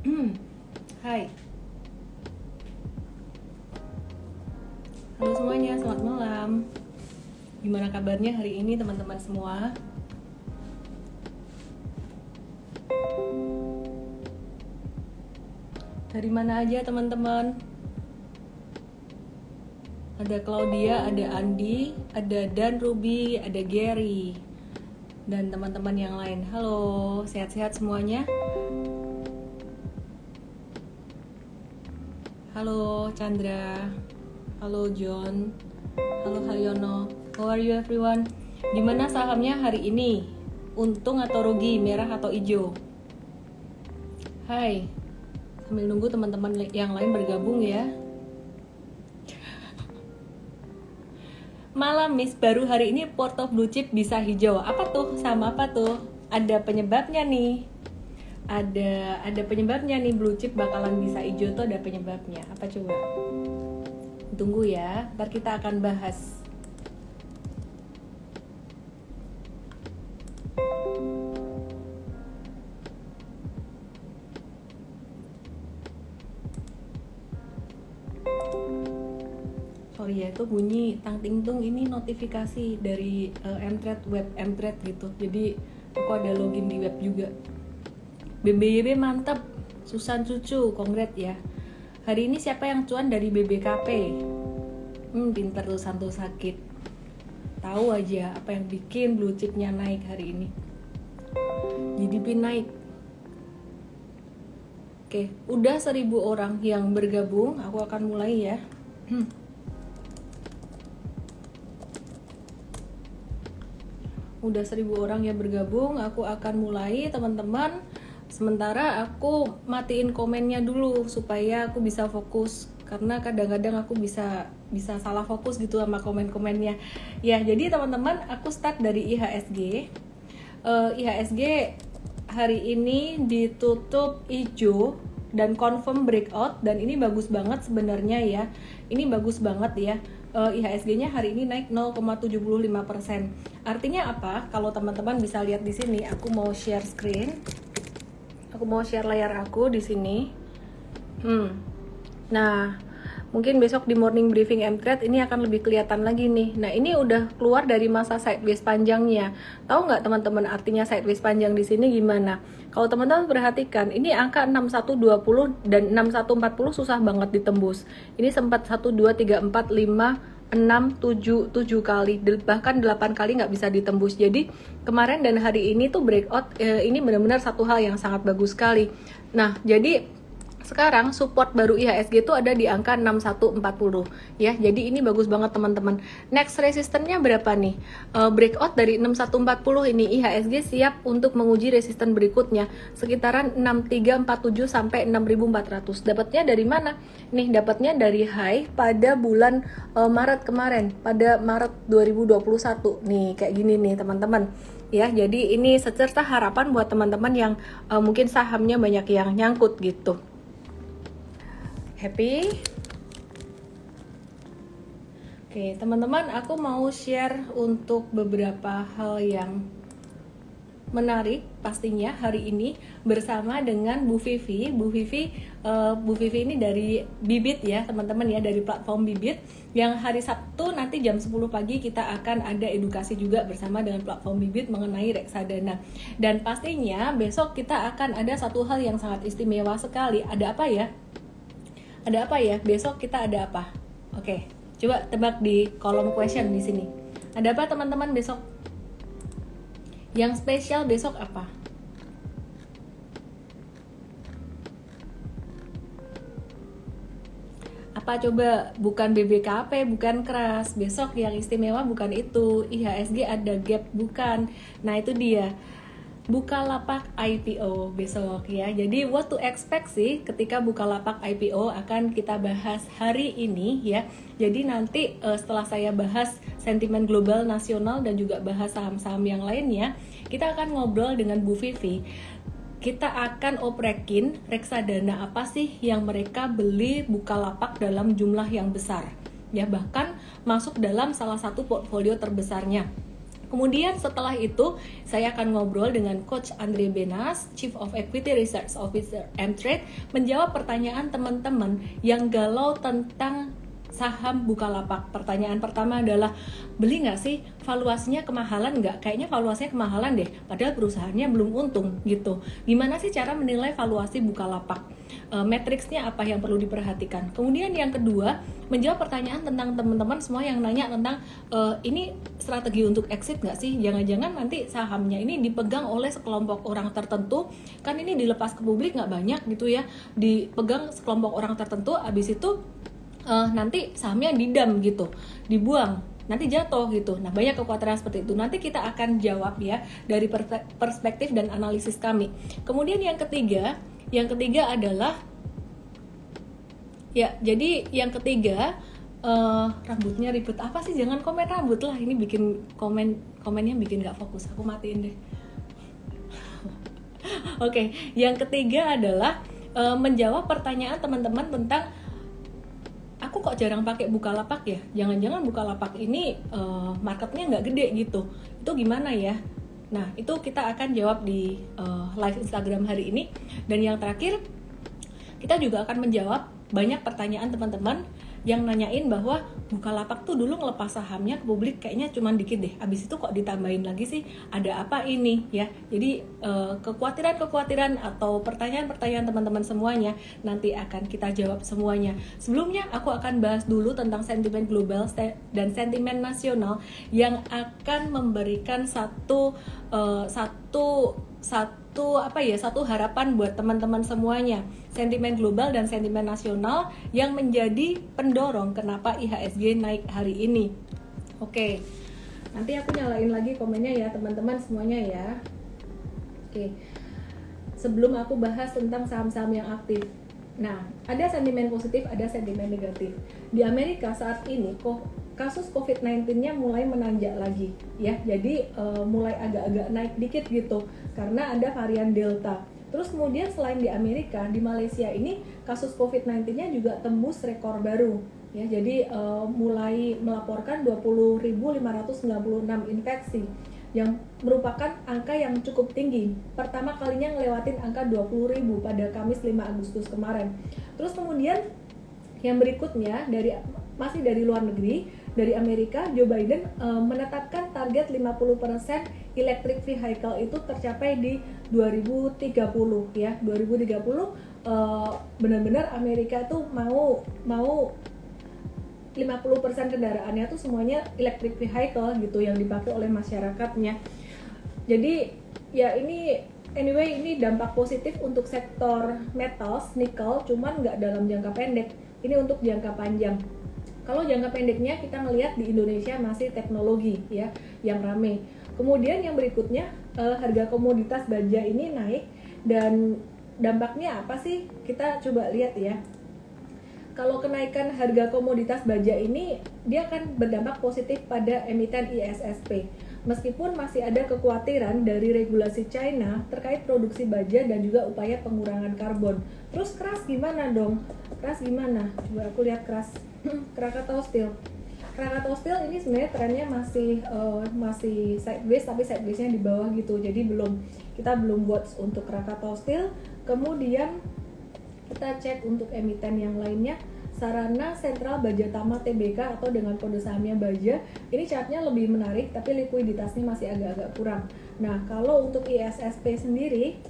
Hai. Halo semuanya, selamat malam. Gimana kabarnya hari ini teman-teman semua? Dari mana aja teman-teman? Ada Claudia, ada Andi, ada Dan Ruby, ada Gary, dan teman-teman yang lain. Halo, sehat-sehat semuanya? Halo Chandra, halo John, halo Haryono. How are you everyone? Gimana sahamnya hari ini? Untung atau rugi, merah atau hijau? Hai, sambil nunggu teman-teman yang lain bergabung ya. Malam Miss, baru hari ini Porto Blue Chip bisa hijau. Apa tuh? Sama apa tuh? Ada penyebabnya nih. Ada ada penyebabnya nih blue chip bakalan bisa hijau tuh ada penyebabnya. Apa coba? Tunggu ya, ntar kita akan bahas. sorry ya itu bunyi tang ting tung ini notifikasi dari uh, Mtrade web Mtrade gitu jadi aku ada login di web juga BBYB mantap Susan Cucu kongret ya. Hari ini siapa yang cuan dari BBKP hmm pinter tuh Santo sakit. Tahu aja apa yang bikin blue chipnya naik hari ini. GDP naik. Oke, udah seribu orang yang bergabung, aku akan mulai ya. Hmm. udah seribu orang yang bergabung aku akan mulai teman-teman sementara aku matiin komennya dulu supaya aku bisa fokus karena kadang-kadang aku bisa bisa salah fokus gitu sama komen-komennya ya jadi teman-teman aku start dari IHSG uh, eh, IHSG hari ini ditutup hijau dan confirm breakout dan ini bagus banget sebenarnya ya ini bagus banget ya uh, eh, IHSG-nya hari ini naik 0,75%. Artinya apa? Kalau teman-teman bisa lihat di sini, aku mau share screen. Aku mau share layar aku di sini. Hmm. Nah, mungkin besok di morning briefing MTrade ini akan lebih kelihatan lagi nih. Nah ini udah keluar dari masa sideways panjangnya. Tahu nggak teman-teman artinya sideways panjang di sini gimana? Kalau teman-teman perhatikan, ini angka 6120 dan 6140 susah banget ditembus. Ini sempat 1, 2, 3, 4, 5, 6, 7, 7 kali, bahkan 8 kali nggak bisa ditembus. Jadi kemarin dan hari ini tuh breakout, eh, ini benar-benar satu hal yang sangat bagus sekali. Nah, jadi sekarang support baru IHSG itu ada di angka 6140 ya. Jadi ini bagus banget teman-teman. Next resistennya berapa nih? Uh, breakout dari 6140 ini IHSG siap untuk menguji resisten berikutnya sekitaran 6347 sampai 6400. Dapatnya dari mana? Nih dapatnya dari high pada bulan uh, Maret kemarin, pada Maret 2021. Nih kayak gini nih teman-teman ya jadi ini secerta harapan buat teman-teman yang uh, mungkin sahamnya banyak yang nyangkut gitu happy Oke, teman-teman, aku mau share untuk beberapa hal yang menarik pastinya hari ini bersama dengan Bu Vivi. Bu Vivi, uh, Bu Vivi ini dari Bibit ya, teman-teman ya, dari platform Bibit. Yang hari Sabtu nanti jam 10 pagi kita akan ada edukasi juga bersama dengan platform Bibit mengenai reksadana. Dan pastinya besok kita akan ada satu hal yang sangat istimewa sekali. Ada apa ya? Ada apa ya? Besok kita ada apa? Oke coba tebak di kolom question di sini. Ada apa teman-teman besok? Yang spesial besok apa? Apa coba? Bukan BBKP bukan keras. Besok yang istimewa bukan itu. IHSG ada gap bukan. Nah itu dia buka lapak IPO besok ya. Jadi what to expect sih ketika buka lapak IPO akan kita bahas hari ini ya. Jadi nanti uh, setelah saya bahas sentimen global nasional dan juga bahas saham-saham yang lainnya, kita akan ngobrol dengan Bu Vivi. Kita akan oprekin reksadana apa sih yang mereka beli buka lapak dalam jumlah yang besar. Ya bahkan masuk dalam salah satu portfolio terbesarnya Kemudian setelah itu saya akan ngobrol dengan Coach Andre Benas, Chief of Equity Research Officer M-Trade, menjawab pertanyaan teman-teman yang galau tentang saham Bukalapak. Pertanyaan pertama adalah beli nggak sih? Valuasinya kemahalan nggak? Kayaknya valuasinya kemahalan deh. Padahal perusahaannya belum untung gitu. Gimana sih cara menilai valuasi Bukalapak? E, matriksnya apa yang perlu diperhatikan? Kemudian yang kedua menjawab pertanyaan tentang teman-teman semua yang nanya tentang e, ini strategi untuk exit nggak sih? Jangan-jangan nanti sahamnya ini dipegang oleh sekelompok orang tertentu kan ini dilepas ke publik nggak banyak gitu ya dipegang sekelompok orang tertentu abis itu uh, nanti sahamnya didam gitu, dibuang nanti jatuh gitu. Nah, banyak kekhawatiran seperti itu. Nanti kita akan jawab ya dari perspektif dan analisis kami. Kemudian yang ketiga, yang ketiga adalah ya, jadi yang ketiga uh, rambutnya ribet apa sih? Jangan komen rambut lah. Ini bikin komen komennya bikin gak fokus. Aku matiin deh. Oke, okay. yang ketiga adalah uh, menjawab pertanyaan teman-teman tentang aku kok jarang pakai Bukalapak ya? Jangan-jangan Bukalapak ini uh, marketnya nggak gede gitu. Itu gimana ya? Nah itu kita akan jawab di uh, live Instagram hari ini. Dan yang terakhir kita juga akan menjawab banyak pertanyaan teman-teman yang nanyain bahwa Bukalapak tuh dulu ngelepas sahamnya ke publik kayaknya cuma dikit deh. Abis itu kok ditambahin lagi sih ada apa ini ya. Jadi eh, kekhawatiran-kekhawatiran atau pertanyaan-pertanyaan teman-teman semuanya nanti akan kita jawab semuanya. Sebelumnya aku akan bahas dulu tentang sentimen global dan sentimen nasional yang akan memberikan satu uh, satu satu apa ya satu harapan buat teman-teman semuanya. Sentimen global dan sentimen nasional yang menjadi pendorong kenapa IHSG naik hari ini. Oke nanti aku nyalain lagi komennya ya teman-teman semuanya ya. Oke sebelum aku bahas tentang saham-saham yang aktif. Nah ada sentimen positif ada sentimen negatif. Di Amerika saat ini kok kasus COVID-19-nya mulai menanjak lagi ya. Jadi uh, mulai agak-agak naik dikit gitu karena ada varian Delta. Terus kemudian selain di Amerika, di Malaysia ini kasus COVID-19-nya juga tembus rekor baru ya. Jadi uh, mulai melaporkan 20.596 infeksi yang merupakan angka yang cukup tinggi. Pertama kalinya ngelewatin angka 20.000 pada Kamis 5 Agustus kemarin. Terus kemudian yang berikutnya dari masih dari luar negeri dari Amerika, Joe Biden uh, menetapkan target 50% electric vehicle itu tercapai di 2030 ya. 2030 uh, benar-benar Amerika tuh mau mau 50% kendaraannya tuh semuanya electric vehicle gitu yang dipakai oleh masyarakatnya. Jadi ya ini anyway ini dampak positif untuk sektor metals, nikel, cuman nggak dalam jangka pendek. Ini untuk jangka panjang kalau jangka pendeknya kita melihat di Indonesia masih teknologi ya yang rame. Kemudian yang berikutnya uh, harga komoditas baja ini naik dan dampaknya apa sih? Kita coba lihat ya. Kalau kenaikan harga komoditas baja ini dia akan berdampak positif pada emiten ISSP. Meskipun masih ada kekhawatiran dari regulasi China terkait produksi baja dan juga upaya pengurangan karbon. Terus keras gimana dong? Keras gimana? Coba aku lihat keras Krakatau Steel Krakatau Steel ini sebenarnya trennya masih uh, masih sideways tapi sidewaysnya di bawah gitu. Jadi belum kita belum buat untuk Krakatau Steel kemudian kita cek untuk emiten yang lainnya. Sarana Sentral Baja Tama TBK atau dengan kode sahamnya Baja. Ini chartnya lebih menarik tapi likuiditasnya masih agak-agak kurang. Nah kalau untuk ISSP sendiri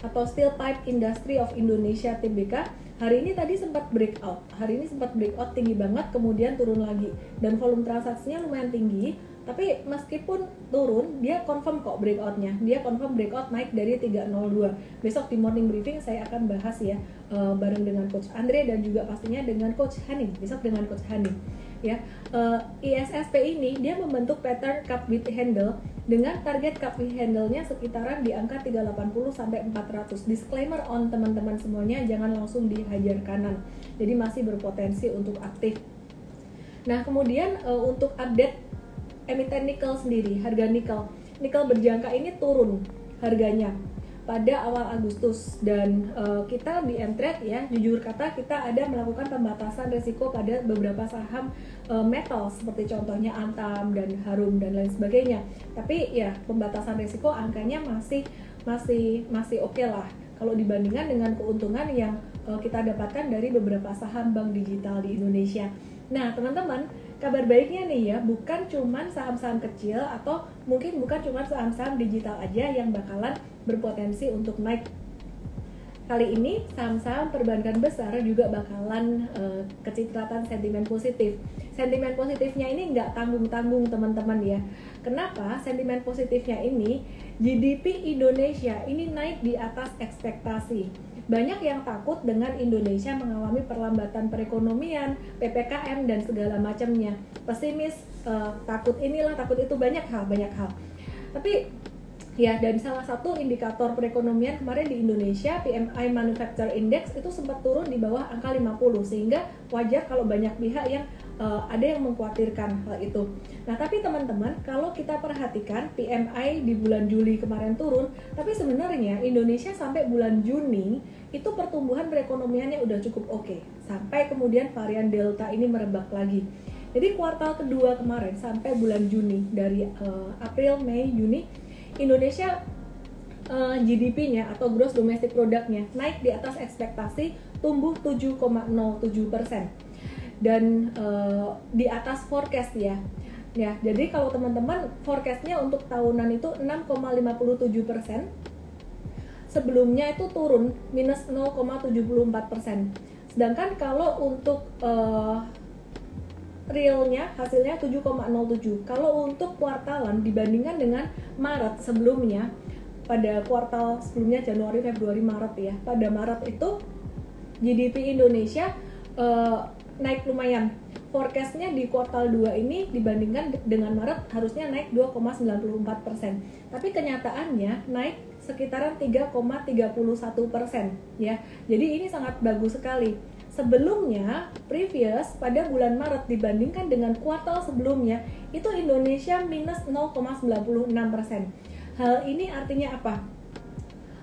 atau Steel Pipe Industry of Indonesia TBK hari ini tadi sempat breakout hari ini sempat breakout tinggi banget kemudian turun lagi. Dan volume transaksinya lumayan tinggi tapi meskipun turun dia confirm kok breakoutnya dia confirm breakout naik dari 302 besok di morning briefing saya akan bahas ya uh, bareng dengan coach Andre dan juga pastinya dengan coach Haning besok dengan coach Haning ya uh, eh, ISSP ini dia membentuk pattern cup with handle dengan target cup with handle-nya sekitaran di angka 380 sampai 400 disclaimer on teman-teman semuanya jangan langsung dihajar kanan. Jadi masih berpotensi untuk aktif. Nah kemudian uh, untuk update emiten nikel sendiri harga nikel. Nikel berjangka ini turun harganya pada awal Agustus. Dan uh, kita di Entret ya jujur kata kita ada melakukan pembatasan risiko pada beberapa saham uh, metal seperti contohnya Antam dan Harum dan lain sebagainya. Tapi ya pembatasan risiko angkanya masih masih masih oke okay lah. Kalau dibandingkan dengan keuntungan yang uh, kita dapatkan dari beberapa saham bank digital di Indonesia. Nah teman-teman kabar baiknya nih ya bukan cuman saham-saham kecil atau mungkin bukan cuma saham-saham digital aja yang bakalan berpotensi untuk naik kali ini saham-saham perbankan besar juga bakalan uh, kecipratan sentimen positif. Sentimen positifnya ini nggak tanggung-tanggung teman-teman ya. Kenapa sentimen positifnya ini GDP Indonesia ini naik di atas ekspektasi banyak yang takut dengan Indonesia mengalami perlambatan perekonomian, PPKM dan segala macamnya. Pesimis, uh, takut inilah, takut itu banyak hal, banyak hal. Tapi ya dan salah satu indikator perekonomian kemarin di Indonesia PMI Manufacturer Index itu sempat turun di bawah angka 50 sehingga wajar kalau banyak pihak yang uh, ada yang mengkhawatirkan hal itu. Nah, tapi teman-teman, kalau kita perhatikan PMI di bulan Juli kemarin turun, tapi sebenarnya Indonesia sampai bulan Juni itu pertumbuhan perekonomiannya udah cukup oke. Okay. Sampai kemudian varian Delta ini merebak lagi. Jadi kuartal kedua kemarin sampai bulan Juni dari uh, April, Mei, Juni Indonesia uh, eh, GDP-nya atau gross domestic product-nya naik di atas ekspektasi tumbuh 7,07 persen dan uh, di atas forecast ya. Ya, jadi kalau teman-teman forecastnya untuk tahunan itu 6,57 persen, sebelumnya itu turun minus 0,74 persen. Sedangkan kalau untuk uh, realnya hasilnya 7,07. Kalau untuk kuartalan dibandingkan dengan Maret sebelumnya pada kuartal sebelumnya Januari, Februari, Maret ya. Pada Maret itu GDP Indonesia uh, naik lumayan. Forecastnya di kuartal 2 ini dibandingkan dengan Maret harusnya naik 2,94 persen. Tapi kenyataannya naik sekitaran 3,31 persen ya. Jadi ini sangat bagus sekali. Sebelumnya, previous pada bulan Maret dibandingkan dengan kuartal sebelumnya itu Indonesia minus 0,96 persen. Hal ini artinya apa?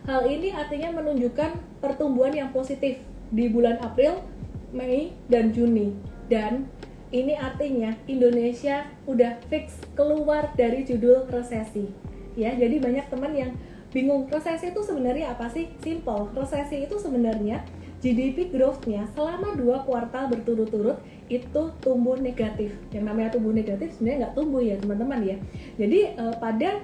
Hal ini artinya menunjukkan pertumbuhan yang positif di bulan April Mei dan Juni dan ini artinya Indonesia udah fix keluar dari judul resesi. Ya jadi banyak teman yang bingung resesi itu sebenarnya apa sih? Simple. Resesi itu sebenarnya GDP growth-nya selama dua kuartal berturut-turut itu tumbuh negatif. Yang namanya tumbuh negatif sebenarnya nggak tumbuh ya teman-teman ya. Jadi uh, pada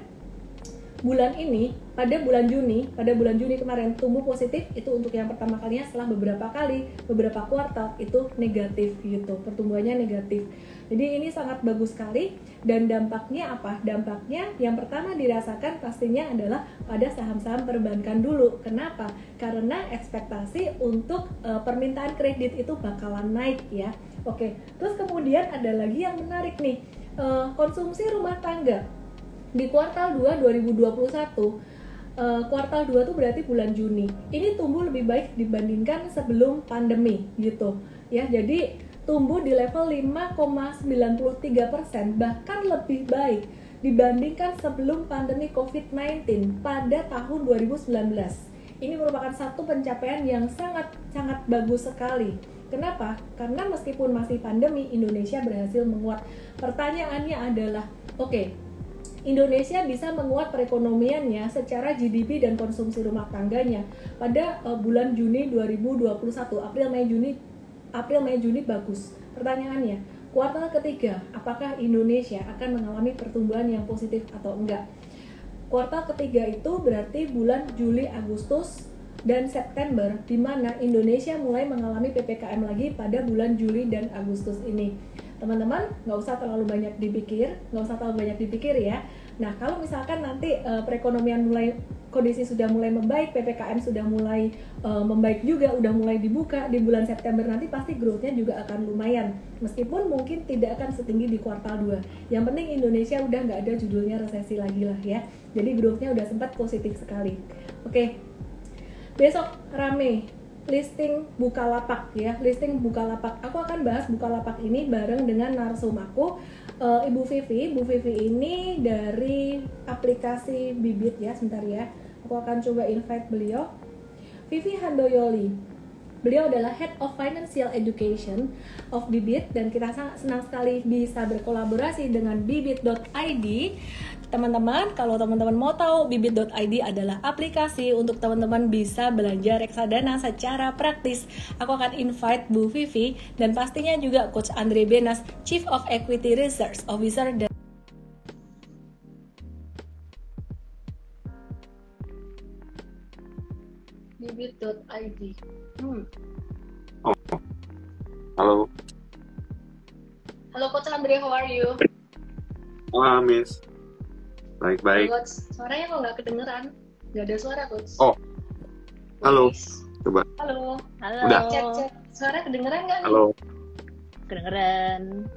bulan ini pada bulan Juni pada bulan Juni kemarin tumbuh positif itu untuk yang pertama kalinya setelah beberapa kali beberapa kuartal itu negatif gitu pertumbuhannya negatif. Jadi ini sangat bagus sekali dan dampaknya apa? Dampaknya yang pertama dirasakan pastinya adalah pada saham-saham perbankan dulu. Kenapa? Karena ekspektasi untuk uh, permintaan kredit itu bakalan naik ya. Oke terus kemudian ada lagi yang menarik nih uh, konsumsi rumah tangga di kuartal 2 2021 uh, kuartal 2 tuh berarti bulan Juni. Ini tumbuh lebih baik dibandingkan sebelum pandemi gitu. Ya, jadi tumbuh di level 5,93 persen bahkan lebih baik dibandingkan sebelum pandemi COVID-19 pada tahun 2019. Ini merupakan satu pencapaian yang sangat sangat bagus sekali. Kenapa? Karena meskipun masih pandemi, Indonesia berhasil menguat. Pertanyaannya adalah, oke, okay, Indonesia bisa menguat perekonomiannya secara GDP dan konsumsi rumah tangganya pada uh, bulan Juni 2021 April Mei Juni April Mei Juni bagus. Pertanyaannya kuartal ketiga apakah Indonesia akan mengalami pertumbuhan yang positif atau enggak? Kuartal ketiga itu berarti bulan Juli Agustus dan September di mana Indonesia mulai mengalami PPKM lagi pada bulan Juli dan Agustus ini teman-teman nggak usah terlalu banyak dipikir nggak usah terlalu banyak dipikir ya. Nah kalau misalkan nanti uh, perekonomian mulai kondisi sudah mulai membaik ppkm sudah mulai uh, membaik juga udah mulai dibuka di bulan September nanti pasti growthnya juga akan lumayan. Meskipun mungkin tidak akan setinggi di kuartal 2 yang penting Indonesia udah nggak ada judulnya resesi lagi lah ya. Jadi growthnya udah sempat positif sekali. Oke besok rame listing Bukalapak ya, listing Bukalapak. Aku akan bahas Bukalapak ini bareng dengan narsum aku uh, Ibu Vivi. Ibu Vivi ini dari aplikasi Bibit ya, sebentar ya. Aku akan coba invite beliau Vivi Handoyoli Beliau adalah Head of Financial Education of Bibit dan kita sangat senang sekali bisa berkolaborasi dengan bibit.id. Teman-teman, kalau teman-teman mau tahu bibit.id adalah aplikasi untuk teman-teman bisa belanja reksadana secara praktis. Aku akan invite Bu Vivi dan pastinya juga Coach Andre Benas, Chief of Equity Research Officer dan bibit.id. Hmm. Oh. Halo. Halo Coach Andre, how are you? Wah, Miss. Baik-baik. Coach, suaranya kok nggak kedengeran? Nggak ada suara, Coach. Oh. Halo. Coba. Halo. Halo. Udah. Cek, cek. Suara kedengeran nggak nih? Halo. Kedengeran.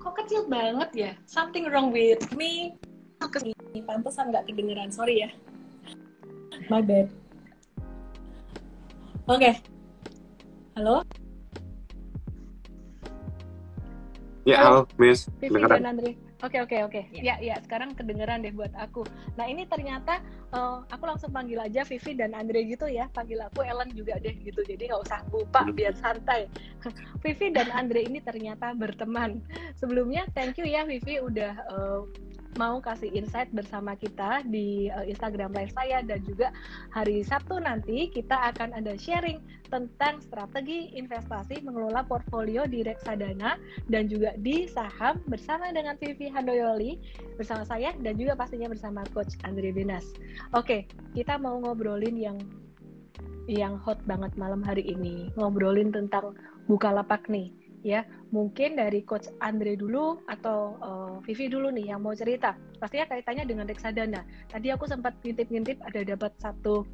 Kok kecil banget ya? Something wrong with me. Ke sini, pantesan nggak kedengeran. Sorry ya. My bad. Oke. Halo? Ya, halo, Miss. Vivi Kedengeran. Oke oke oke. Ya Ya. ya sekarang kedengeran deh buat aku. Nah ini ternyata eh, aku langsung panggil aja Vivi dan Andre gitu ya. Panggil aku Ellen juga deh gitu. Jadi nggak usah lupa biar santai. Vivi dan Andre ini ternyata berteman. Sebelumnya thank you ya Vivi udah eh, mau kasih insight bersama kita di eh, Instagram live saya dan juga hari Sabtu nanti kita akan ada sharing tentang strategi investasi mengelola portfolio di reksadana dan juga di saham bersama dengan Vivi Handoyoli bersama saya dan juga pastinya bersama Coach Andre Benas. Oke, kita mau ngobrolin yang yang hot banget malam hari ini. Ngobrolin tentang Bukalapak nih, ya. Mungkin dari Coach Andre dulu atau eh, Vivi dulu nih yang mau cerita. Pastinya kaitannya dengan reksadana. Tadi aku sempat ngintip-ngintip ada dapat satu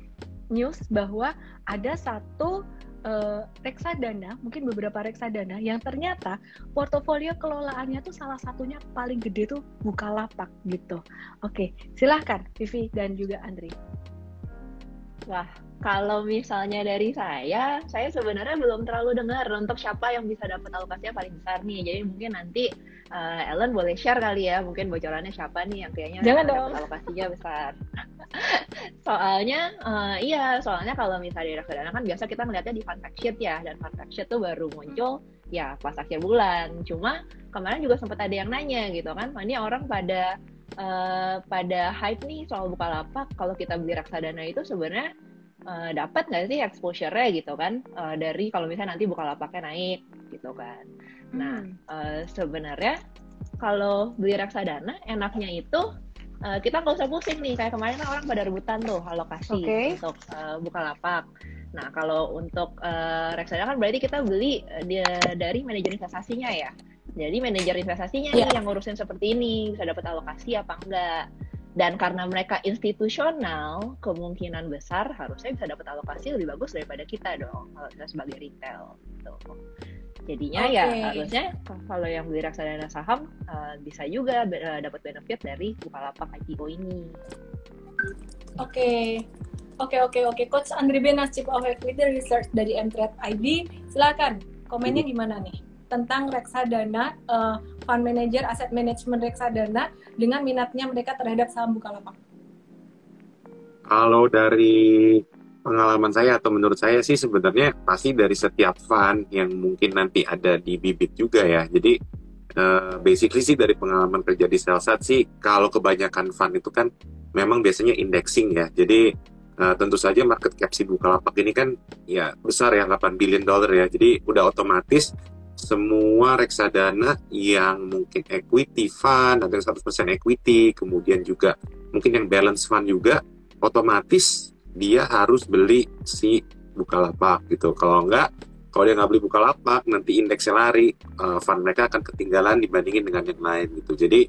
news bahwa ada satu eh, reksadana, mungkin beberapa reksadana yang ternyata portofolio kelolaannya tuh salah satunya paling gede tuh Bukalapak gitu. Oke, silahkan Vivi dan juga Andri. Wah, kalau misalnya dari saya, saya sebenarnya belum terlalu dengar untuk siapa yang bisa dapat alokasinya paling besar nih. Jadi mungkin nanti eh, Ellen boleh share kali ya, mungkin bocorannya siapa nih yang kayaknya Jangan dapat dong. alokasinya besar. soalnya, eh, iya, soalnya kalau misalnya di reksadana kan biasa kita ngeliatnya di fund fact sheet ya, dan fund fact sheet tuh baru muncul ya pas akhir bulan. Cuma kemarin juga sempat ada yang nanya gitu kan, "Wah, ini orang pada eh, pada hype nih soal Bukalapak, kalau kita beli reksadana itu sebenarnya eh, dapat nggak sih exposure-nya gitu kan Eh, dari kalau misalnya nanti Bukalapaknya naik gitu kan. Nah, Hmm. eh, sebenarnya kalau beli reksadana enaknya itu eh, kita nggak usah pusing nih kayak kemarin kan orang pada rebutan tuh alokasi Oke. untuk eh, Bukalapak. Nah, kalau untuk eh, reksadana kan berarti kita beli eh, dia- dari manajer investasinya ya. Jadi manajer investasinya Iya. nih yang ngurusin seperti ini bisa dapat alokasi apa enggak. Dan karena mereka institusional, kemungkinan besar harusnya bisa dapat alokasi lebih bagus daripada kita dong kalau kita sebagai retail. Gitu. Jadinya ya Oke. harusnya kalau yang beli reksadana saham eh, bisa juga be- eh, dapat benefit dari Bukalapak IPO ini. Oke. Oke oke oke Coach Andri Benas Chief of Equity Research dari Mtrade IB. Silakan komennya gimana nih tentang reksadana eh, fund manager aset management reksadana dengan minatnya mereka terhadap saham Bukalapak. Kalau dari pengalaman saya atau menurut saya sih sebenarnya pasti dari setiap fund yang mungkin nanti ada di bibit juga ya. Jadi eh, basically sih dari pengalaman kerja di Selsat sih kalau kebanyakan fund itu kan memang biasanya indexing ya. Jadi eh, tentu saja market cap si Bukalapak ini kan ya besar ya 8 billion dollar ya. Jadi udah otomatis semua reksadana yang mungkin equity fund, ada yang 100% equity, kemudian juga mungkin yang balance fund juga otomatis dia harus beli si Bukalapak gitu. Kalau enggak, kalau dia nggak beli Bukalapak, nanti indeksnya lari, eh, fund mereka akan ketinggalan dibandingin dengan yang lain gitu. Jadi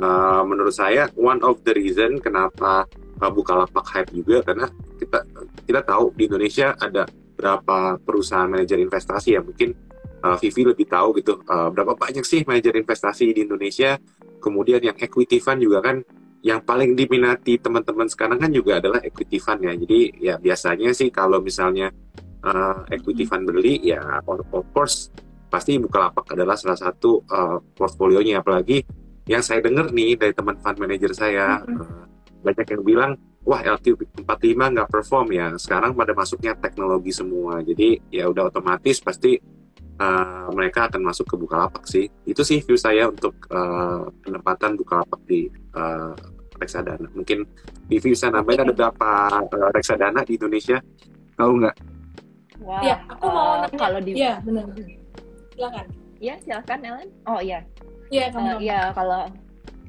eh, menurut saya one of the reason kenapa eh, Bukalapak hype juga karena kita kita tahu di Indonesia ada berapa perusahaan manajer investasi ya mungkin eh, Vivi lebih tahu gitu eh, berapa banyak sih manajer investasi di Indonesia. Kemudian yang equity fund juga kan yang paling diminati teman-teman sekarang kan juga adalah equity fund ya. Jadi ya biasanya sih kalau misalnya uh, equity fund beli ya of course pasti Bukalapak adalah salah satu uh, portfolionya apalagi yang saya dengar nih dari teman fund manager saya Mhm. uh, banyak yang bilang wah LQ45 nggak perform ya sekarang pada masuknya teknologi semua jadi ya udah otomatis pasti uh, mereka akan masuk ke Bukalapak sih. Itu sih view saya untuk uh, penempatan Bukalapak di uh, reksadana. Mungkin Vivi bisa nambahin ada berapa uh, reksadana di Indonesia? Tahu nggak? Wah, ya aku mau uh, nanya. kalau di ya benar. Silakan. Ya silakan Ellen. Oh iya. Iya uh, ya kalau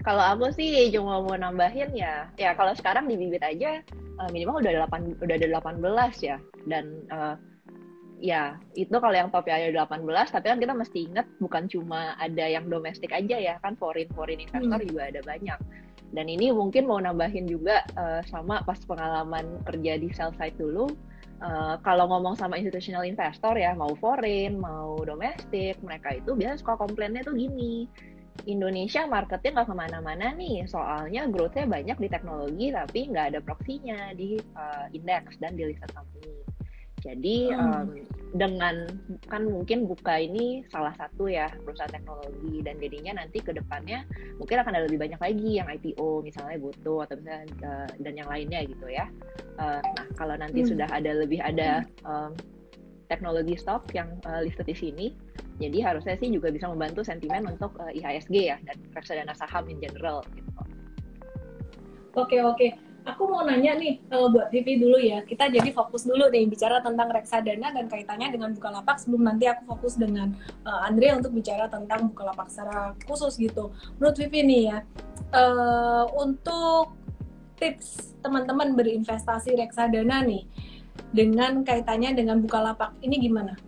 kalau aku sih cuma mau nambahin ya, ya kalau sekarang di bibit aja uh, minimal udah ada 8 udah ada 18 ya. Dan uh, ya itu kalau yang top ya ada 18 tapi kan kita mesti ingat bukan cuma ada yang domestik aja ya kan foreign foreign investor hmm. juga ada banyak dan ini mungkin mau nambahin juga uh, sama pas pengalaman kerja di sell side dulu uh, kalau ngomong sama institutional investor ya mau foreign mau domestik mereka itu biasa suka komplainnya tuh gini Indonesia marketnya nggak ke mana-mana nih, soalnya growth-nya banyak di teknologi tapi nggak ada proksinya di uh, indeks dan di listed company. Jadi hmm. um, dengan kan mungkin buka ini salah satu ya perusahaan teknologi dan jadinya nanti ke depannya mungkin akan ada lebih banyak lagi yang IPO misalnya butuh atau misalnya uh, dan yang lainnya gitu ya. Uh, nah kalau nanti hmm. sudah ada lebih ada um, teknologi stock yang uh, listed di sini. Jadi harusnya sih juga bisa membantu sentimen untuk uh, IHSG ya dan reksadana saham in general gitu. Oke oke. Aku mau nanya nih uh, buat TV dulu ya. Kita jadi fokus dulu nih bicara tentang reksadana dan kaitannya dengan Bukalapak sebelum nanti aku fokus dengan uh, Andre untuk bicara tentang Bukalapak secara khusus gitu. Menurut Vivi nih ya, uh, untuk tips teman-teman berinvestasi reksadana nih, dengan kaitannya dengan Bukalapak ini gimana?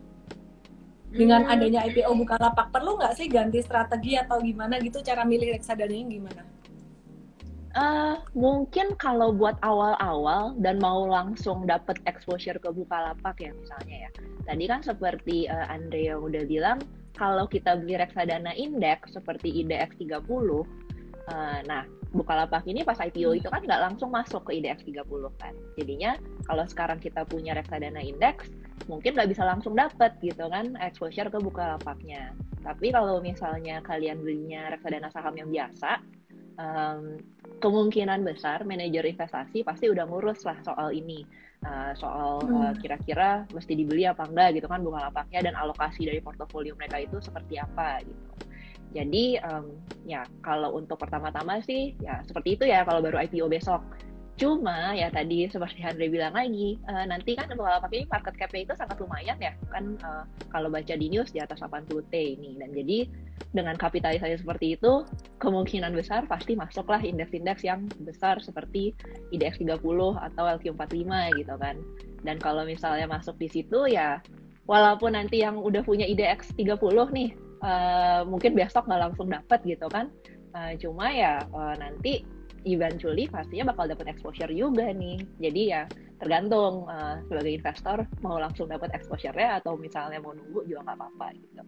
Dengan hmm. adanya IPO Bukalapak perlu nggak sih ganti strategi atau gimana gitu cara milih reksadana ini gimana? Uh, mungkin kalau buat awal-awal dan mau langsung dapat exposure ke Bukalapak ya misalnya ya. Tadi kan seperti uh, Andre yang udah bilang, kalau kita beli reksadana indeks seperti IDX 30, uh, nah Bukalapak ini pas IPO itu kan nggak langsung masuk ke IDX 30 kan. Jadinya kalau sekarang kita punya reksadana indeks, mungkin nggak bisa langsung dapat gitu kan exposure ke Bukalapaknya. Tapi kalau misalnya kalian belinya reksadana saham yang biasa, um, kemungkinan besar manajer investasi pasti udah ngurus lah soal ini. Uh, soal uh, kira-kira mesti dibeli apa enggak gitu kan Bukalapaknya dan alokasi dari portofolio mereka itu seperti apa gitu. Jadi um, ya kalau untuk pertama-tama sih ya seperti itu ya kalau baru IPO besok. Cuma ya tadi seperti Andre bilang lagi, uh, nanti kan kalau pakai market cap itu sangat lumayan ya. Kan uh, kalau baca di news di atas 80 T ini. Dan jadi dengan kapitalisasi seperti itu kemungkinan besar pasti masuklah indeks-indeks yang besar seperti IDX 30 atau LQ45 gitu kan. Dan kalau misalnya masuk di situ ya walaupun nanti yang udah punya IDX 30 nih uh, mungkin besok nggak langsung dapat gitu kan. Uh, cuma ya uh, nanti eventually pastinya bakal dapat exposure juga nih. Jadi ya tergantung uh, sebagai investor mau langsung dapat exposure-nya atau misalnya mau nunggu juga nggak apa-apa gitu.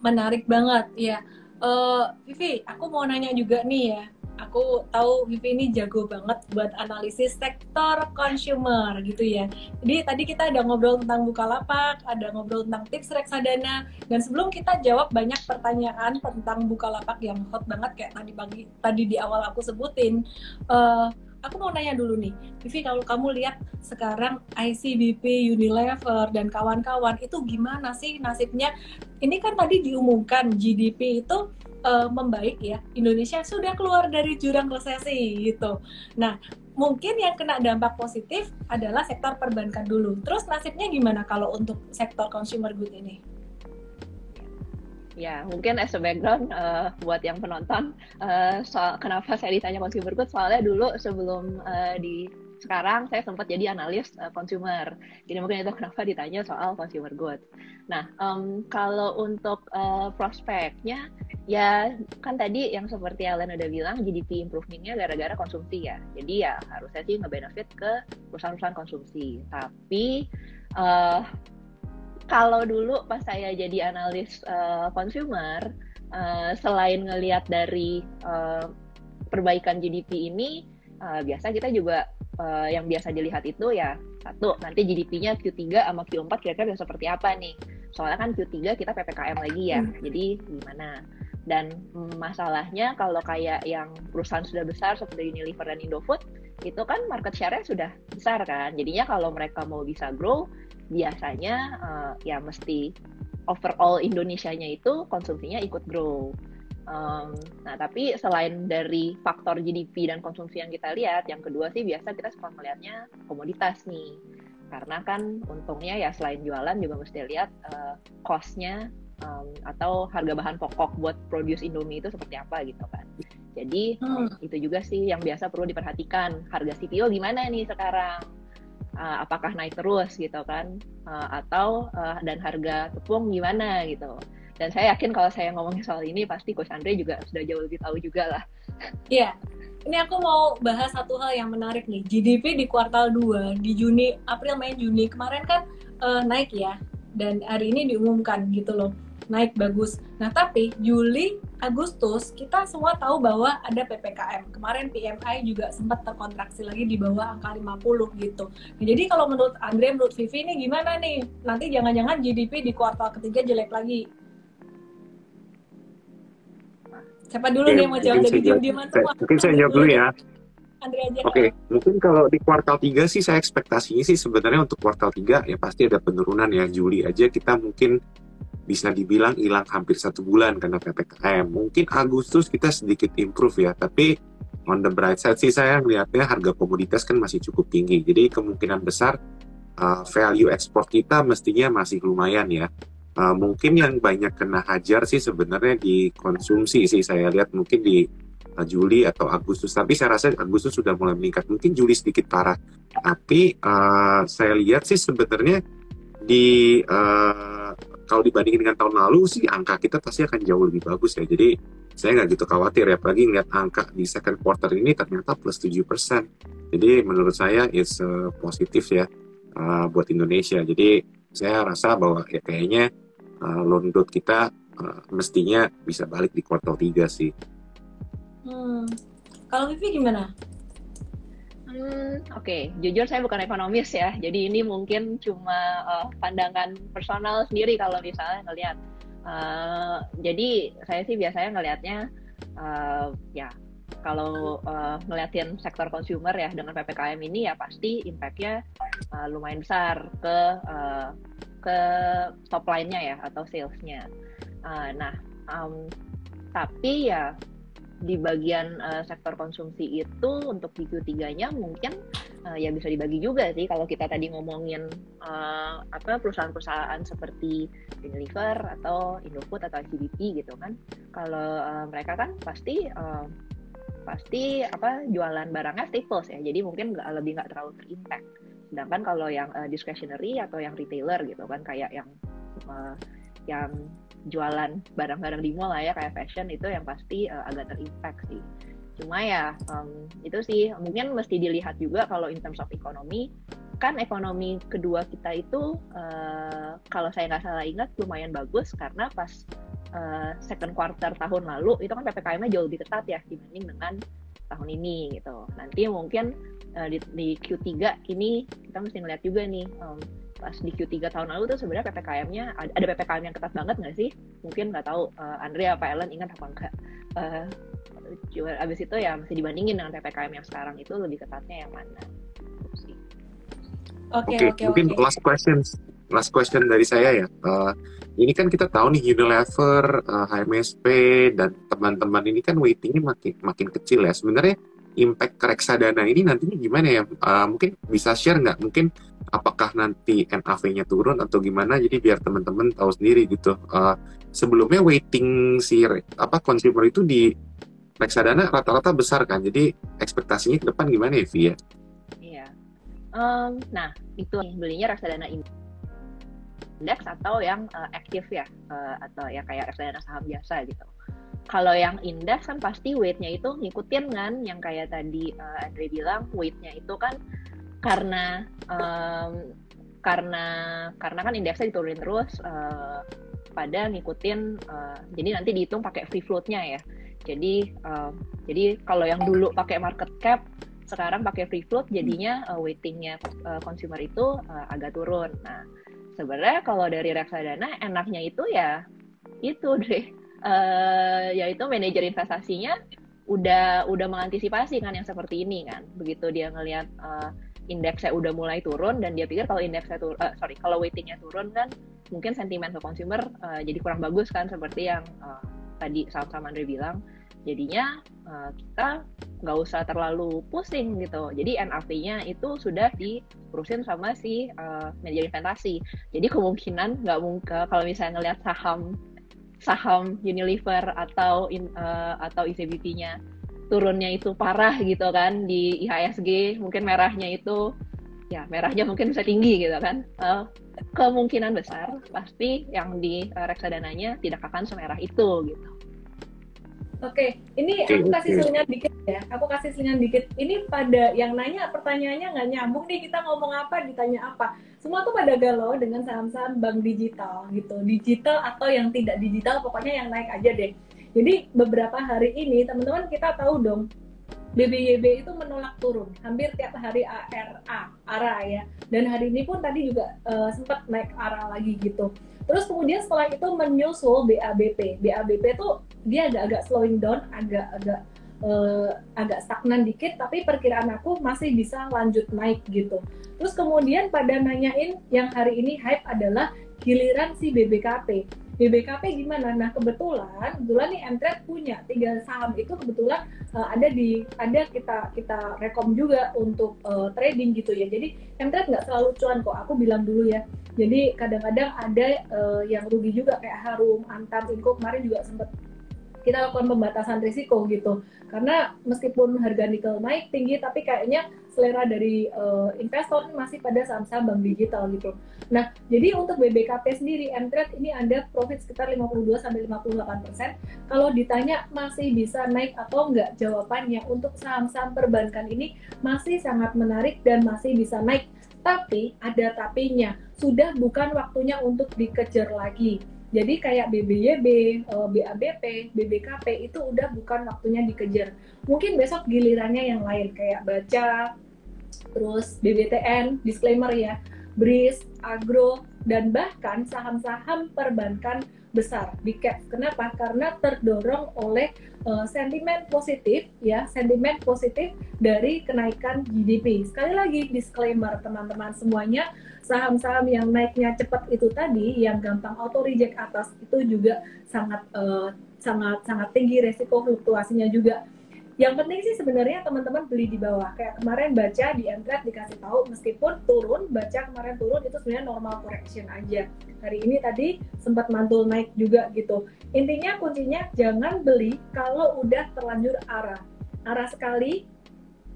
Menarik banget ya uh, Vivi aku mau nanya juga nih ya aku tahu Vivi ini jago banget buat analisis sektor consumer gitu ya. Jadi tadi kita ada ngobrol tentang Bukalapak, ada ngobrol tentang tips reksadana, dan sebelum kita jawab banyak pertanyaan tentang Bukalapak yang hot banget kayak tadi pagi tadi di awal aku sebutin. Uh, aku mau nanya dulu nih, Vivi kalau kamu lihat sekarang ICBP, Unilever dan kawan-kawan itu gimana sih nasibnya? Ini kan tadi diumumkan GDP itu uh, membaik ya, Indonesia sudah keluar dari jurang resesi gitu. Nah, mungkin yang kena dampak positif adalah sektor perbankan dulu. Terus nasibnya gimana kalau untuk sektor consumer good ini? Ya, mungkin as a background uh, buat yang penonton, uh, soal kenapa saya ditanya consumer good, soalnya dulu sebelum uh, di sekarang saya sempat jadi analis uh, consumer. Jadi mungkin itu kenapa ditanya soal consumer goods. Nah, um, kalau untuk uh, prospeknya, ya kan tadi yang seperti Ellen udah bilang GDP improvementnya gara-gara konsumsi ya. Jadi ya harusnya sih nge-benefit ke perusahaan-perusahaan konsumsi. Tapi uh, kalau dulu pas saya jadi analis uh, consumer, uh, selain ngelihat dari uh, perbaikan GDP ini, uh, biasa kita juga uh, yang biasa dilihat itu ya satu nanti GDP-nya Q3 sama Q4 kira-kira seperti apa nih soalnya kan Q3 kita PPKM lagi ya hmm. jadi gimana dan masalahnya kalau kayak yang perusahaan sudah besar seperti Unilever dan Indofood itu kan market share-nya sudah besar kan. Jadinya kalau mereka mau bisa grow, biasanya uh, ya mesti overall Indonesia-nya itu konsumsinya ikut grow. Um, nah, tapi selain dari faktor GDP dan konsumsi yang kita lihat, yang kedua sih biasa kita suka melihatnya komoditas nih. Karena kan untungnya ya selain jualan juga mesti lihat uh, cost-nya um, atau harga bahan pokok buat produce Indomie itu seperti apa gitu kan. Jadi hmm. itu juga sih yang biasa perlu diperhatikan. Harga CPO gimana nih sekarang? Uh, apakah naik terus gitu kan? Uh, atau uh, dan harga tepung gimana gitu? Dan saya yakin kalau saya ngomongin soal ini pasti Coach Andre juga sudah jauh lebih tahu juga lah. Iya. Ini aku mau bahas satu hal yang menarik nih. GDP di kuartal 2 di Juni, April, Mei, Juni kemarin kan uh, naik ya. Dan hari ini diumumkan gitu loh naik bagus. Nah, tapi Juli, Agustus kita semua tahu bahwa ada PPKM. Kemarin PMI juga sempat terkontraksi lagi di bawah angka 50 gitu. Nah, jadi kalau menurut Andre, menurut Vivi ini gimana nih? Nanti jangan-jangan GDP di kuartal ketiga jelek lagi. Siapa dulu nih mau jawab dari diam-diaman semua? Mungkin saya jawab dulu ya. Andre aja. Oke, okay. mungkin kalau di kuartal 3 sih saya ekspektasinya sih sebenarnya untuk kuartal 3 ya pasti ada penurunan ya. Juli aja kita mungkin bisa dibilang hilang hampir satu bulan karena PPKM. Mungkin Agustus kita sedikit improve ya, tapi on the bright side sih saya melihatnya harga komoditas kan masih cukup tinggi. Jadi kemungkinan besar uh, value ekspor kita mestinya masih lumayan ya. Uh, mungkin yang banyak kena hajar sih sebenarnya di konsumsi sih saya lihat mungkin di uh, Juli atau Agustus tapi saya rasa Agustus sudah mulai meningkat mungkin Juli sedikit parah tapi uh, saya lihat sih sebenarnya di uh, kalau dibandingin dengan tahun lalu sih angka kita pasti akan jauh lebih bagus ya jadi saya nggak gitu khawatir ya apalagi ngeliat angka di second quarter ini ternyata plus 7% jadi menurut saya is uh, positif ya uh, buat Indonesia jadi saya rasa bahwa ya kayaknya uh, loan growth kita uh, mestinya bisa balik di kuartal 3 sih. Hmm. Kalau Vivi gimana? Hmm, Oke, okay. jujur saya bukan ekonomis ya, jadi ini mungkin cuma uh, pandangan personal sendiri kalau misalnya ngelihat. Uh, jadi saya sih biasanya ngelihatnya uh, ya kalau uh, ngeliatin sektor consumer ya dengan ppkm ini ya pasti impactnya uh, lumayan besar ke uh, ke top line-nya ya atau sales-nya. Uh, nah, um, tapi ya di bagian uh, sektor konsumsi itu untuk di Q3-nya mungkin uh, ya bisa dibagi juga sih kalau kita tadi ngomongin uh, apa perusahaan-perusahaan seperti Unilever atau Indofood atau CDP gitu kan. Kalau uh, mereka kan pasti uh, pasti apa jualan barangnya staples ya. Jadi mungkin nggak lebih nggak terlalu terimpact Sedangkan kalau yang uh, discretionary atau yang retailer gitu kan kayak yang uh, yang jualan barang-barang di mall lah ya kayak fashion itu yang pasti uh, agak terimpact sih. Cuma ya um, itu sih mungkin mesti dilihat juga kalau in terms of ekonomi kan ekonomi kedua kita itu uh, kalau saya nggak salah ingat lumayan bagus karena pas uh, second quarter tahun lalu itu kan ppkm-nya jauh lebih ketat ya dibanding dengan tahun ini gitu. Nanti mungkin uh, di, di Q3 ini kita mesti ngeliat juga nih um, pas di Q3 tahun lalu tuh sebenarnya PPKM-nya ada PPKM yang ketat banget nggak sih? Mungkin nggak tahu uh, Andrea apa Ellen ingat apa enggak? Uh, abis itu ya masih dibandingin dengan PPKM yang sekarang itu lebih ketatnya yang mana? Oke, okay, okay, okay, mungkin okay. last questions last question dari saya ya. Uh, ini kan kita tahu nih Unilever, uh, HMSP dan teman-teman ini kan waitingnya makin makin kecil ya. Sebenarnya impact ke reksadana ini nantinya gimana ya? Uh, mungkin bisa share nggak? Mungkin apakah nanti NAV-nya turun atau gimana? Jadi biar teman-teman tahu sendiri gitu. Uh, sebelumnya waiting si apa consumer itu di reksadana rata-rata besar kan. Jadi ekspektasinya ke depan gimana ya, Via? Iya. Um, nah, itu belinya reksadana indeks atau yang uh, aktif ya uh, atau ya kayak reksadana saham biasa gitu. Kalau yang indeks kan pasti weightnya itu ngikutin kan yang kayak tadi uh, Andre bilang weightnya itu kan karena um, karena karena kan indeksnya diturunin terus uh, pada ngikutin uh, jadi nanti dihitung pakai free floatnya ya. Jadi uh, jadi kalau yang dulu pakai market cap sekarang pakai free float jadinya uh, weightingnya consumer itu uh, agak turun. Nah sebenarnya kalau dari reksadana enaknya itu ya itu deh uh, yaitu manajer investasinya udah udah mengantisipasi kan yang seperti ini kan. Begitu dia ngelihat uh, indeksnya udah mulai turun dan dia pikir kalau indeksnya turun uh, sorry kalau weightingnya turun kan mungkin sentimen ke consumer uh, jadi kurang bagus kan seperti yang uh, tadi saham-saham Andre bilang. Jadinya uh, kita nggak usah terlalu pusing gitu. Jadi NAV-nya itu sudah diurusin sama si uh, manajer investasi. Jadi kemungkinan nggak mungkin kalau misalnya ngelihat saham saham Unilever atau in, uh, atau ICBP-nya turunnya itu parah gitu kan di IHSG mungkin merahnya itu ya merahnya mungkin bisa tinggi gitu kan uh, kemungkinan besar pasti yang di uh, reksadananya tidak akan semerah itu gitu. Oke, ini aku kasih selingan dikit ya. Aku kasih selingan dikit. Ini pada yang nanya pertanyaannya nggak nyambung nih kita ngomong apa ditanya apa. Semua tuh pada galau dengan saham-saham bank digital gitu. Digital atau yang tidak digital pokoknya yang naik aja deh. Jadi beberapa hari ini teman-teman kita tahu dong BBYB itu menolak turun hampir tiap hari ARA, ARA ya. Dan hari ini pun tadi juga uh, sempat naik ARA lagi gitu. Terus kemudian setelah itu menyusul BABP. BABP itu dia agak-agak slowing down, agak-agak uh, agak stagnan dikit, tapi perkiraan aku masih bisa lanjut naik gitu. Terus kemudian pada nanyain yang hari ini hype adalah giliran si BBKP BBKP gimana? Nah kebetulan, kebetulan nih Mtrade punya tiga saham itu kebetulan uh, ada di ada kita kita rekom juga untuk uh, trading gitu ya. Jadi Mtrade nggak selalu cuan kok. Aku bilang dulu ya. Jadi kadang-kadang ada uh, yang rugi juga kayak Harum, Antam, Inco kemarin juga sempat kita lakukan pembatasan risiko gitu karena meskipun harga nikel naik tinggi tapi kayaknya selera dari uh, investor masih pada saham-saham bank digital gitu. Nah, jadi untuk BBKP sendiri Mtrade ini ada profit sekitar 52 sampai 58 persen. Kalau ditanya masih bisa naik atau enggak, jawabannya untuk saham-saham perbankan ini masih sangat menarik dan masih bisa naik. Tapi ada tapinya, sudah bukan waktunya untuk dikejar lagi jadi kayak BBYB, eh, BABP, BBKP itu udah bukan waktunya dikejar. Mungkin besok gilirannya yang lain kayak baca, terus BBTN, disclaimer ya, BRIS, Agro, dan bahkan saham-saham perbankan besar di cap. Kenapa? Karena terdorong oleh uh, sentimen positif ya, sentimen positif dari kenaikan GDP. Sekali lagi disclaimer teman-teman semuanya, saham-saham yang naiknya cepat itu tadi yang gampang auto reject atas itu juga sangat uh, sangat sangat tinggi resiko fluktuasinya juga yang penting sih sebenarnya teman-teman beli di bawah. Kayak kemarin baca di Entret dikasih tahu meskipun turun baca kemarin turun itu sebenarnya normal correction aja. Hari ini tadi sempat mantul naik juga gitu. Intinya kuncinya jangan beli kalau udah terlanjur arah. Arah sekali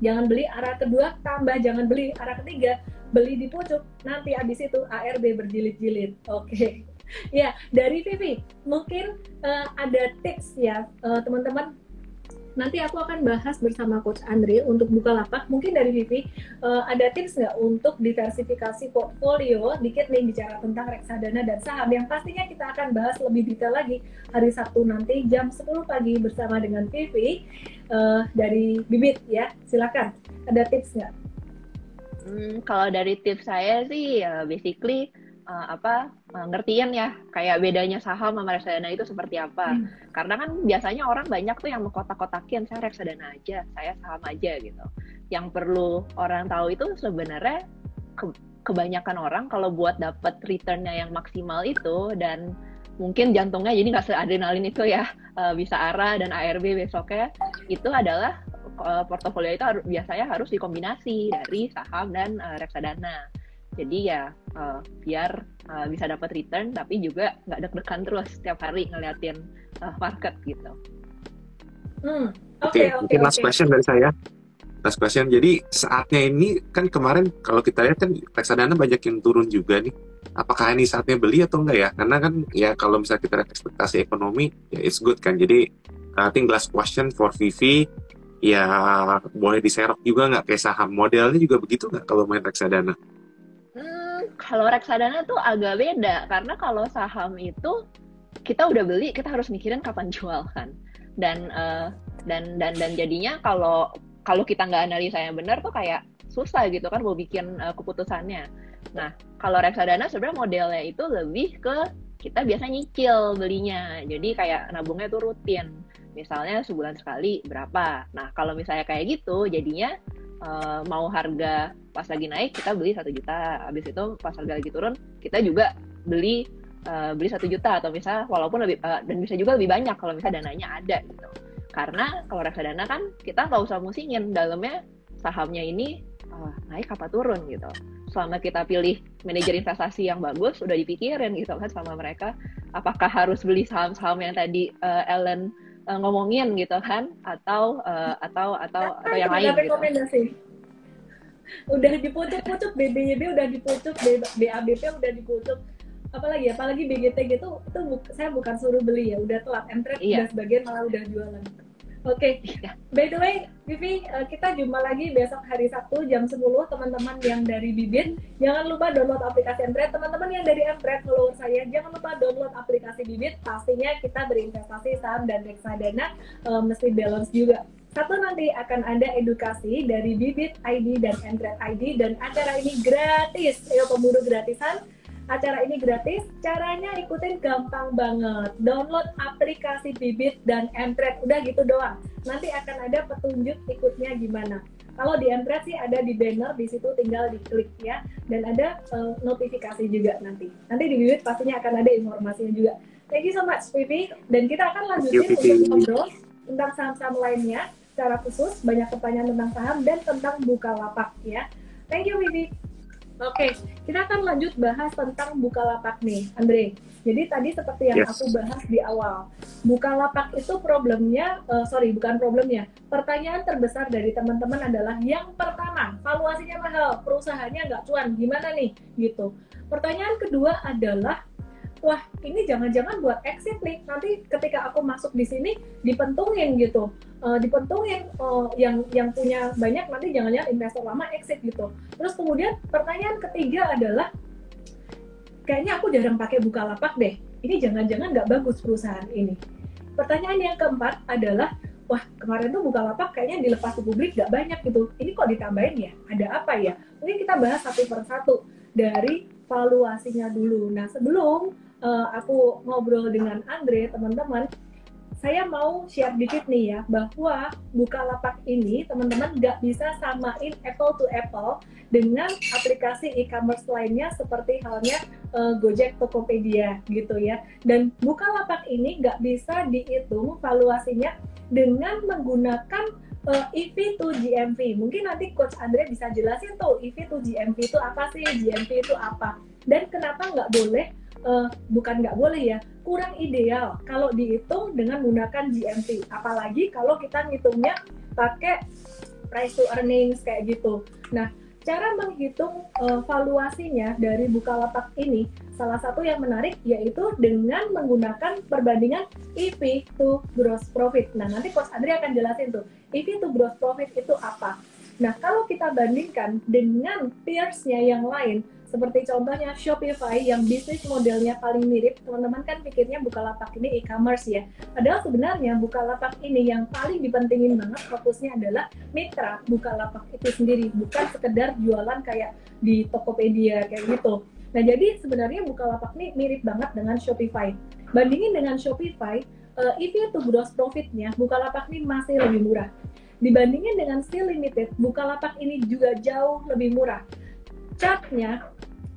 jangan beli. Arah kedua tambah jangan beli. Arah ketiga beli di pucuk. Nanti abis itu ARB berjilid-jilid. Oke. Okay. ya dari Vivi mungkin uh, ada tips ya uh, teman-teman nanti aku akan bahas bersama Coach Andre untuk buka lapak. Mungkin dari Vivi uh, ada tips nggak untuk diversifikasi portfolio? Dikit nih bicara tentang reksadana dan saham yang pastinya kita akan bahas lebih detail lagi hari Sabtu nanti jam 10 pagi bersama dengan Vivi uh, dari Bibit ya. Silakan. Ada tips nggak? Hmm, kalau dari tips saya sih ya basically uh, apa uh, ngertiin ya kayak bedanya saham sama reksadana itu seperti apa. Hmm. Karena kan biasanya orang banyak tuh yang mengkotak-kotakin saya reksadana aja, saya saham aja gitu. Yang perlu orang tahu itu sebenarnya ke, kebanyakan orang kalau buat dapat returnnya yang maksimal itu dan mungkin jantungnya jadi nggak seadrenalin itu ya uh, bisa ARA dan ARB besoknya itu adalah uh, portofolio itu harus, biasanya harus dikombinasi dari saham dan uh, reksadana jadi ya uh, biar uh, bisa dapat return tapi juga nggak deg-degan terus setiap hari ngeliatin uh, market gitu. Hmm. Oke, okay, okay, mungkin okay. last question dari saya. Last question. Jadi saatnya ini kan kemarin kalau kita lihat kan reksadana banyak yang turun juga nih. Apakah ini saatnya beli atau enggak ya? Karena kan ya kalau misalnya kita lihat ekspektasi ekonomi ya it's good kan. Jadi I think last question for Vivi ya boleh diserok juga nggak kayak saham modelnya juga begitu nggak kalau main reksadana? Kalau reksadana tuh agak beda karena kalau saham itu kita udah beli kita harus mikirin kapan jual kan. Dan uh, dan dan dan jadinya kalau kalau kita nggak analisa yang benar tuh kayak susah gitu kan mau bikin uh, keputusannya. Nah kalau reksadana sebenarnya modelnya itu lebih ke kita biasa nyicil belinya. Jadi kayak nabungnya tuh rutin. Misalnya sebulan sekali berapa. Nah kalau misalnya kayak gitu, jadinya uh, mau harga pas lagi naik kita beli satu juta, habis itu pas harga lagi turun kita juga beli uh, beli satu juta. Atau misalnya walaupun lebih uh, dan bisa juga lebih banyak kalau misalnya dananya ada gitu. Karena kalau reksadana kan kita nggak usah musingin. Dalamnya sahamnya ini uh, naik apa turun gitu. Selama kita pilih manajer investasi yang bagus udah dipikirin gitu kan sama mereka apakah harus beli saham-saham yang tadi uh, Ellen uh, ngomongin gitu kan atau uh, atau atau nah, atau yang lain gitu. udah dipucuk-pucuk BBYB udah dipucuk BABP udah dipucuk apalagi apalagi BGT gitu itu bu saya bukan suruh beli ya udah telat entret iya. udah sebagian malah udah jualan Oke, okay. By the way, Vivi, uh, kita jumpa lagi besok hari Sabtu jam 10 teman-teman yang dari Bibit. Jangan lupa download aplikasi Entret. Teman-teman yang dari Entret, follower saya, jangan lupa download aplikasi Bibit. Pastinya kita berinvestasi saham dan reksadana uh, mesti balance juga. Satu nanti akan ada edukasi dari Bibit ID dan Entret ID dan acara ini gratis. Ayo pemburu gratisan Acara ini gratis, caranya ikutin gampang banget. Download aplikasi Bibit dan Entret, udah gitu doang. Nanti akan ada petunjuk ikutnya gimana. Kalau di Entret sih ada di banner, di situ tinggal diklik ya. Dan ada uh, notifikasi juga nanti. Nanti di Bibit pastinya akan ada informasinya juga. Thank you so much, Vivi. Dan kita akan lanjutin untuk ngobrol tentang saham-saham lainnya secara khusus, banyak pertanyaan tentang saham dan tentang buka lapak ya. Thank you, Vivi. Oke, kita akan lanjut bahas tentang Bukalapak nih, Andre. Jadi tadi seperti yang yes. aku bahas di awal, Bukalapak itu problemnya, uh, sorry bukan problemnya, pertanyaan terbesar dari teman-teman adalah yang pertama, valuasinya mahal, perusahaannya nggak cuan, gimana nih? Gitu. Pertanyaan kedua adalah wah ini jangan-jangan buat exit nih. Nanti ketika aku masuk di sini dipentungin gitu. Uh, dipentungin uh, yang yang punya banyak nanti jangan-jangan investor lama exit gitu. Terus kemudian pertanyaan ketiga adalah kayaknya aku jarang pakai buka lapak deh. Ini jangan-jangan nggak bagus perusahaan ini. Pertanyaan yang keempat adalah wah kemarin tuh buka lapak kayaknya dilepas ke publik nggak banyak gitu. Ini kok ditambahin ya? Ada apa ya? Mungkin kita bahas satu persatu dari valuasinya dulu. Nah sebelum uh, aku ngobrol dengan Andre, teman-teman, saya mau share dikit nih ya bahwa Bukalapak ini teman-teman nggak bisa samain apple to apple dengan aplikasi e-commerce lainnya seperti halnya uh, Gojek, Tokopedia gitu ya. Dan Bukalapak ini nggak bisa dihitung valuasinya dengan menggunakan uh, EV to GMV. Mungkin nanti Coach Andre bisa jelasin tuh EV to GMV itu apa sih, GMV itu apa, dan kenapa nggak boleh uh, bukan nggak boleh ya kurang ideal kalau dihitung dengan menggunakan GMT apalagi kalau kita ngitungnya pakai price to earnings kayak gitu nah cara menghitung uh, valuasinya dari Bukalapak ini salah satu yang menarik yaitu dengan menggunakan perbandingan EV to gross profit. Nah, nanti Coach Andri akan jelasin tuh, EV to gross profit itu apa. Nah, kalau kita bandingkan dengan peers-nya yang lain, seperti contohnya Shopify yang bisnis modelnya paling mirip, teman-teman kan pikirnya Bukalapak ini e-commerce ya. Padahal sebenarnya Bukalapak ini yang paling dipentingin banget fokusnya adalah mitra Bukalapak itu sendiri, bukan sekedar jualan kayak di Tokopedia kayak gitu. Nah, jadi sebenarnya Bukalapak ini mirip banget dengan Shopify. Bandingin dengan Shopify, uh, EV to gross profitnya Bukalapak ini masih lebih murah. Dibandingin dengan Steel Limited, Bukalapak ini juga jauh lebih murah chartnya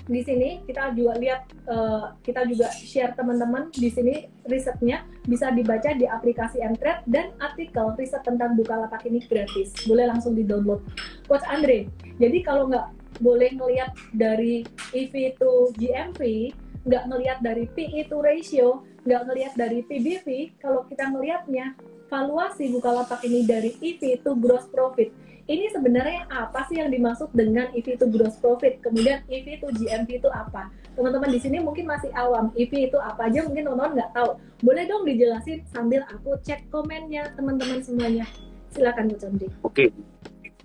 di sini kita juga lihat uh, kita juga share teman-teman di sini risetnya. Bisa dibaca di aplikasi Entret dan artikel riset tentang Bukalapak ini gratis. Boleh langsung di download Coach Andre jadi kalau nggak boleh ngelihat dari EV to GMV nggak ngelihat dari PE to ratio nggak ngelihat dari PBV kalau kita ngelihatnya valuasi Bukalapak ini dari EV to gross profit ini sebenarnya apa sih yang dimaksud dengan EV itu gross profit? Kemudian EV itu GMV itu apa? Teman-teman di sini mungkin masih awam, EV itu apa aja mungkin teman-teman nggak tahu. Boleh dong dijelasin sambil aku cek komennya teman-teman semuanya. Silakan Bu. Oke,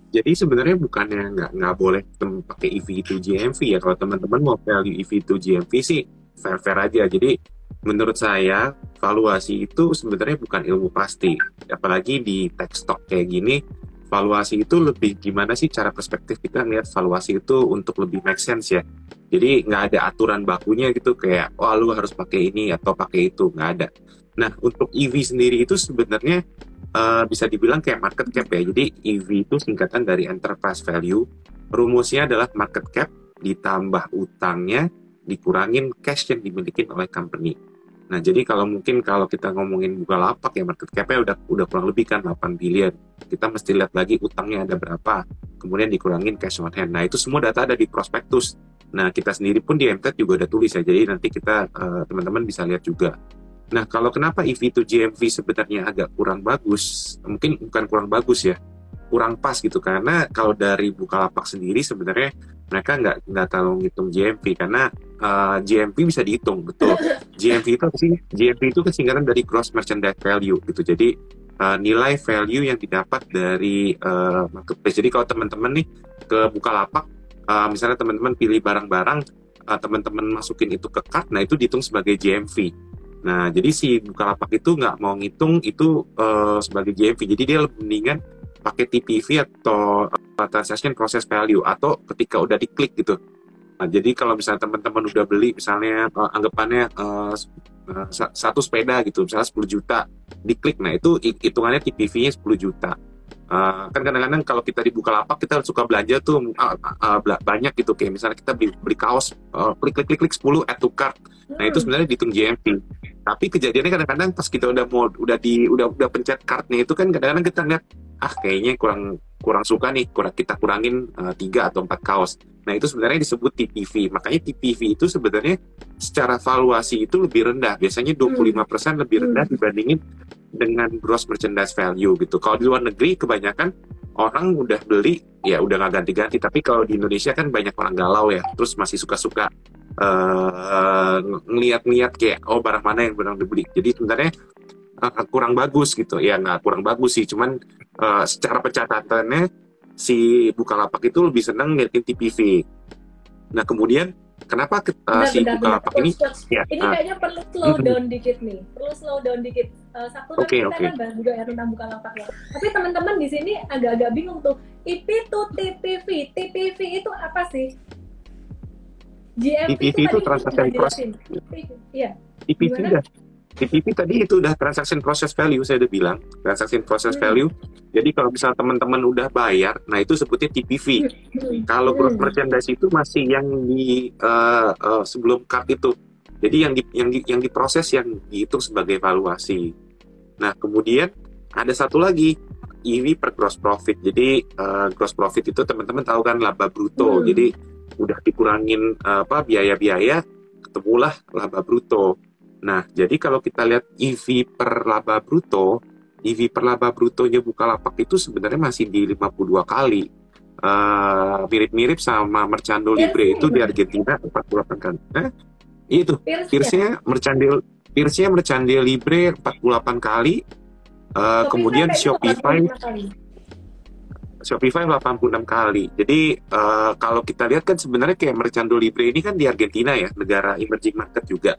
jadi sebenarnya bukannya nggak nggak boleh pakai EV itu GMV ya. Kalau teman-teman mau value EV itu GMV sih fair-fair aja. Jadi menurut saya valuasi itu sebenarnya bukan ilmu pasti. Apalagi di tech stock kayak gini, valuasi itu lebih gimana sih cara perspektif kita ngeliat valuasi itu untuk lebih make sense ya. Jadi nggak ada aturan bakunya gitu kayak, oh lu harus pakai ini atau pakai itu, nggak ada. Nah, untuk EV sendiri itu sebenarnya uh, bisa dibilang kayak market cap ya. Jadi EV itu singkatan dari enterprise value. Rumusnya adalah market cap ditambah utangnya dikurangin cash yang dimiliki oleh company. Nah, jadi kalau mungkin kalau kita ngomongin lapak ya market cap-nya udah udah kurang lebih kan 8 billion. Kita mesti lihat lagi utangnya ada berapa, kemudian dikurangin cash on hand. Nah, itu semua data ada di prospektus. Nah, kita sendiri pun di MTED juga udah tulis ya. Jadi nanti kita teman teman-teman bisa lihat juga. Nah, kalau kenapa EV to GMV sebenarnya agak kurang bagus? Mungkin bukan kurang bagus ya, kurang pas gitu karena kalau dari Bukalapak sendiri sebenarnya mereka nggak nggak terlalu ngitung GMV karena uh, GMV bisa dihitung betul. GMV itu sih? GMV itu kesingkatan dari gross merchandise value gitu. Jadi uh, nilai value yang didapat dari uh, marketplace. Jadi kalau teman-teman nih ke Bukalapak uh, misalnya teman-teman pilih barang-barang uh, teman-teman masukin itu ke cart nah itu dihitung sebagai GMV Nah, jadi si Bukalapak itu nggak mau ngitung itu uh, sebagai GMV. Jadi dia lebih mendingan pakai TPV atau uh, transaction process value atau ketika udah diklik gitu. Nah, jadi kalau misalnya teman-teman udah beli misalnya uh, anggapannya uh, uh, satu sepeda gitu, misalnya 10 juta, diklik. Nah, itu hitungannya TPV-nya 10 juta. Uh, kan kadang-kadang kalau kita dibuka lapak kita suka belanja tuh uh, uh, banyak gitu kayak misalnya kita beli, beli kaos uh, klik klik klik klik 10 add to cart nah itu hmm. sebenarnya dihitung GMV tapi kejadiannya kadang-kadang pas kita udah mau udah di udah udah pencet kartnya itu kan kadang-kadang kita lihat ah kayaknya kurang kurang suka nih kurang kita kurangin tiga uh, atau empat kaos nah itu sebenarnya disebut TPV makanya TPV itu sebenarnya secara valuasi itu lebih rendah biasanya 25% hmm. lebih rendah hmm. dibandingin dengan gross merchandise value gitu. Kalau di luar negeri kebanyakan orang udah beli ya udah nggak ganti-ganti. Tapi kalau di Indonesia kan banyak orang galau ya, terus masih suka-suka uh, ngeliat-ngeliat kayak oh barang mana yang benar dibeli. Jadi sebenarnya uh, kurang bagus gitu. Ya nggak kurang bagus sih, cuman uh, secara pencatatannya si Bukalapak itu lebih senang ngeliatin TPV. Nah kemudian kenapa kita benar, si benar, Bukalapak benar. ini? Ya, ini uh, kayaknya perlu slow down dikit nih. Perlu slow down dikit. Uh, satu okay, kita okay. kan bahas juga ya tentang Bukalapak ya. Tapi teman-teman di sini agak-agak bingung tuh. IP itu TPV TPV itu apa sih? GMV TPV itu, itu transaksi proses iya. TPV TPV tadi itu udah transaction process value saya udah bilang transaction process hmm. value jadi kalau misalnya teman-teman udah bayar nah itu sebutnya TPV hmm. kalau gross hmm. merchandise itu masih yang di uh, uh, sebelum card itu jadi yang di, yang di, yang diproses yang dihitung sebagai valuasi nah kemudian ada satu lagi EV per gross profit jadi uh, gross profit itu teman-teman tahu kan laba bruto hmm. jadi udah dikurangin uh, apa biaya-biaya ketemulah laba bruto Nah, jadi kalau kita lihat EV per laba bruto, EV per laba brutonya Bukalapak itu sebenarnya masih di 52 kali. Uh, mirip-mirip sama Mercando Libre itu di Argentina 48 kali. Eh? Itu, Pierce-nya Mercando Pierce-nya Mercando Libre 48 kali. Uh, kemudian Shopify Shopify 86 kali. Jadi uh, kalau kita lihat kan sebenarnya kayak Mercando Libre ini kan di Argentina ya, negara emerging market juga.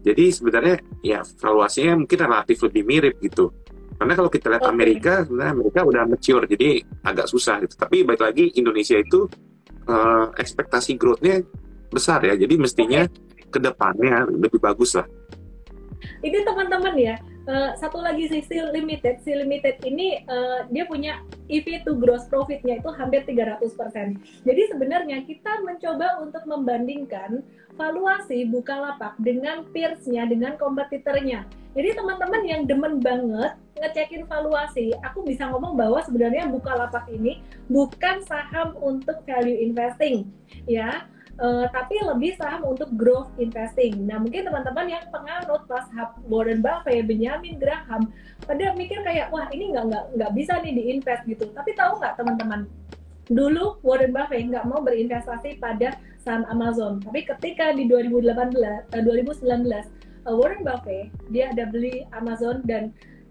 Jadi sebenarnya ya valuasinya mungkin relatif lebih mirip gitu. Karena kalau kita lihat Amerika, sebenarnya Amerika udah mature, jadi agak susah gitu. Tapi baik lagi Indonesia itu uh, ekspektasi growth-nya besar ya, jadi mestinya ke depannya lebih bagus lah. Itu teman-teman ya, uh, satu lagi sih si limited, si limited ini uh, dia punya EV to gross profitnya itu hampir 300%. Jadi sebenarnya kita mencoba untuk membandingkan valuasi Bukalapak dengan peersnya, dengan kompetitornya. Jadi teman-teman yang demen banget ngecekin valuasi, aku bisa ngomong bahwa sebenarnya Bukalapak ini bukan saham untuk value investing, ya. Uh, tapi lebih saham untuk growth investing. Nah mungkin teman-teman yang penganut pas Warren Buffett, Benjamin Graham, pada mikir kayak wah ini nggak nggak nggak bisa nih diinvest gitu. Tapi tahu nggak teman-teman, dulu Warren Buffett nggak mau berinvestasi pada saham Amazon. Tapi ketika di 2018, uh, 2019 uh, Warren Buffett dia ada beli Amazon dan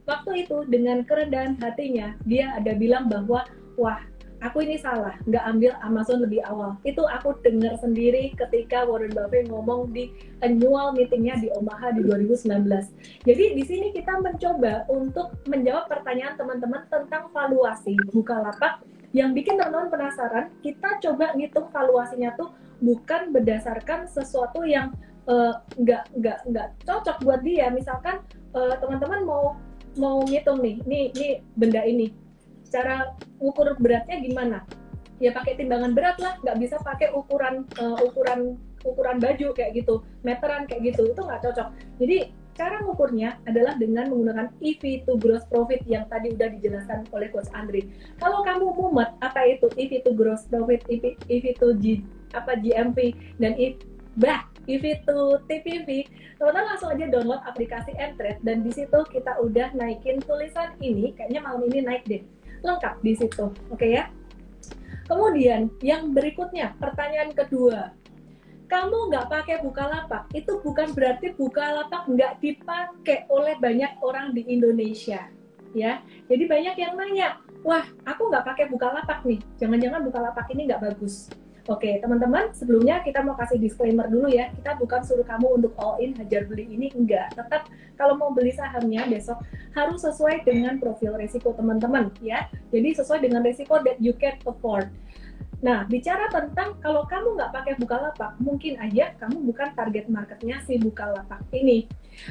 waktu itu dengan kerendahan hatinya dia ada bilang bahwa wah aku ini salah nggak ambil Amazon lebih awal itu aku dengar sendiri ketika Warren Buffett ngomong di annual meetingnya di Omaha di 2019 jadi di sini kita mencoba untuk menjawab pertanyaan teman-teman tentang valuasi Bukalapak yang bikin teman-teman penasaran kita coba ngitung valuasinya tuh bukan berdasarkan sesuatu yang uh, nggak nggak nggak cocok buat dia. Misalkan uh, teman-teman mau mau ngitung nih nih nih benda ini. Cara ukur beratnya gimana? Ya pakai timbangan berat lah nggak bisa pakai ukuran uh, ukuran ukuran baju kayak gitu meteran kayak gitu itu nggak cocok. Jadi cara ngukurnya adalah dengan menggunakan EV to gross profit yang tadi udah dijelaskan oleh Coach Andri. Kalau kamu mumet, apa itu EV to gross profit, EV, EV to G, apa GMP dan EV, bah, EV to TPV, teman-teman langsung aja download aplikasi Mtrade dan di situ kita udah naikin tulisan ini, kayaknya malam ini naik deh, lengkap di situ, oke okay ya? Kemudian yang berikutnya, pertanyaan kedua, kamu nggak pakai Bukalapak, itu bukan berarti Bukalapak nggak dipakai oleh banyak orang di Indonesia. Ya, jadi banyak yang nanya, wah aku nggak pakai Bukalapak nih, jangan-jangan Bukalapak ini nggak bagus. Oke, teman-teman, sebelumnya kita mau kasih disclaimer dulu ya. Kita bukan suruh kamu untuk all in hajar beli ini, enggak. Tetap kalau mau beli sahamnya besok harus sesuai dengan profil risiko teman-teman ya. Jadi sesuai dengan risiko that you can afford. Nah, bicara tentang kalau kamu nggak pakai Bukalapak, mungkin aja kamu bukan target marketnya si Bukalapak ini.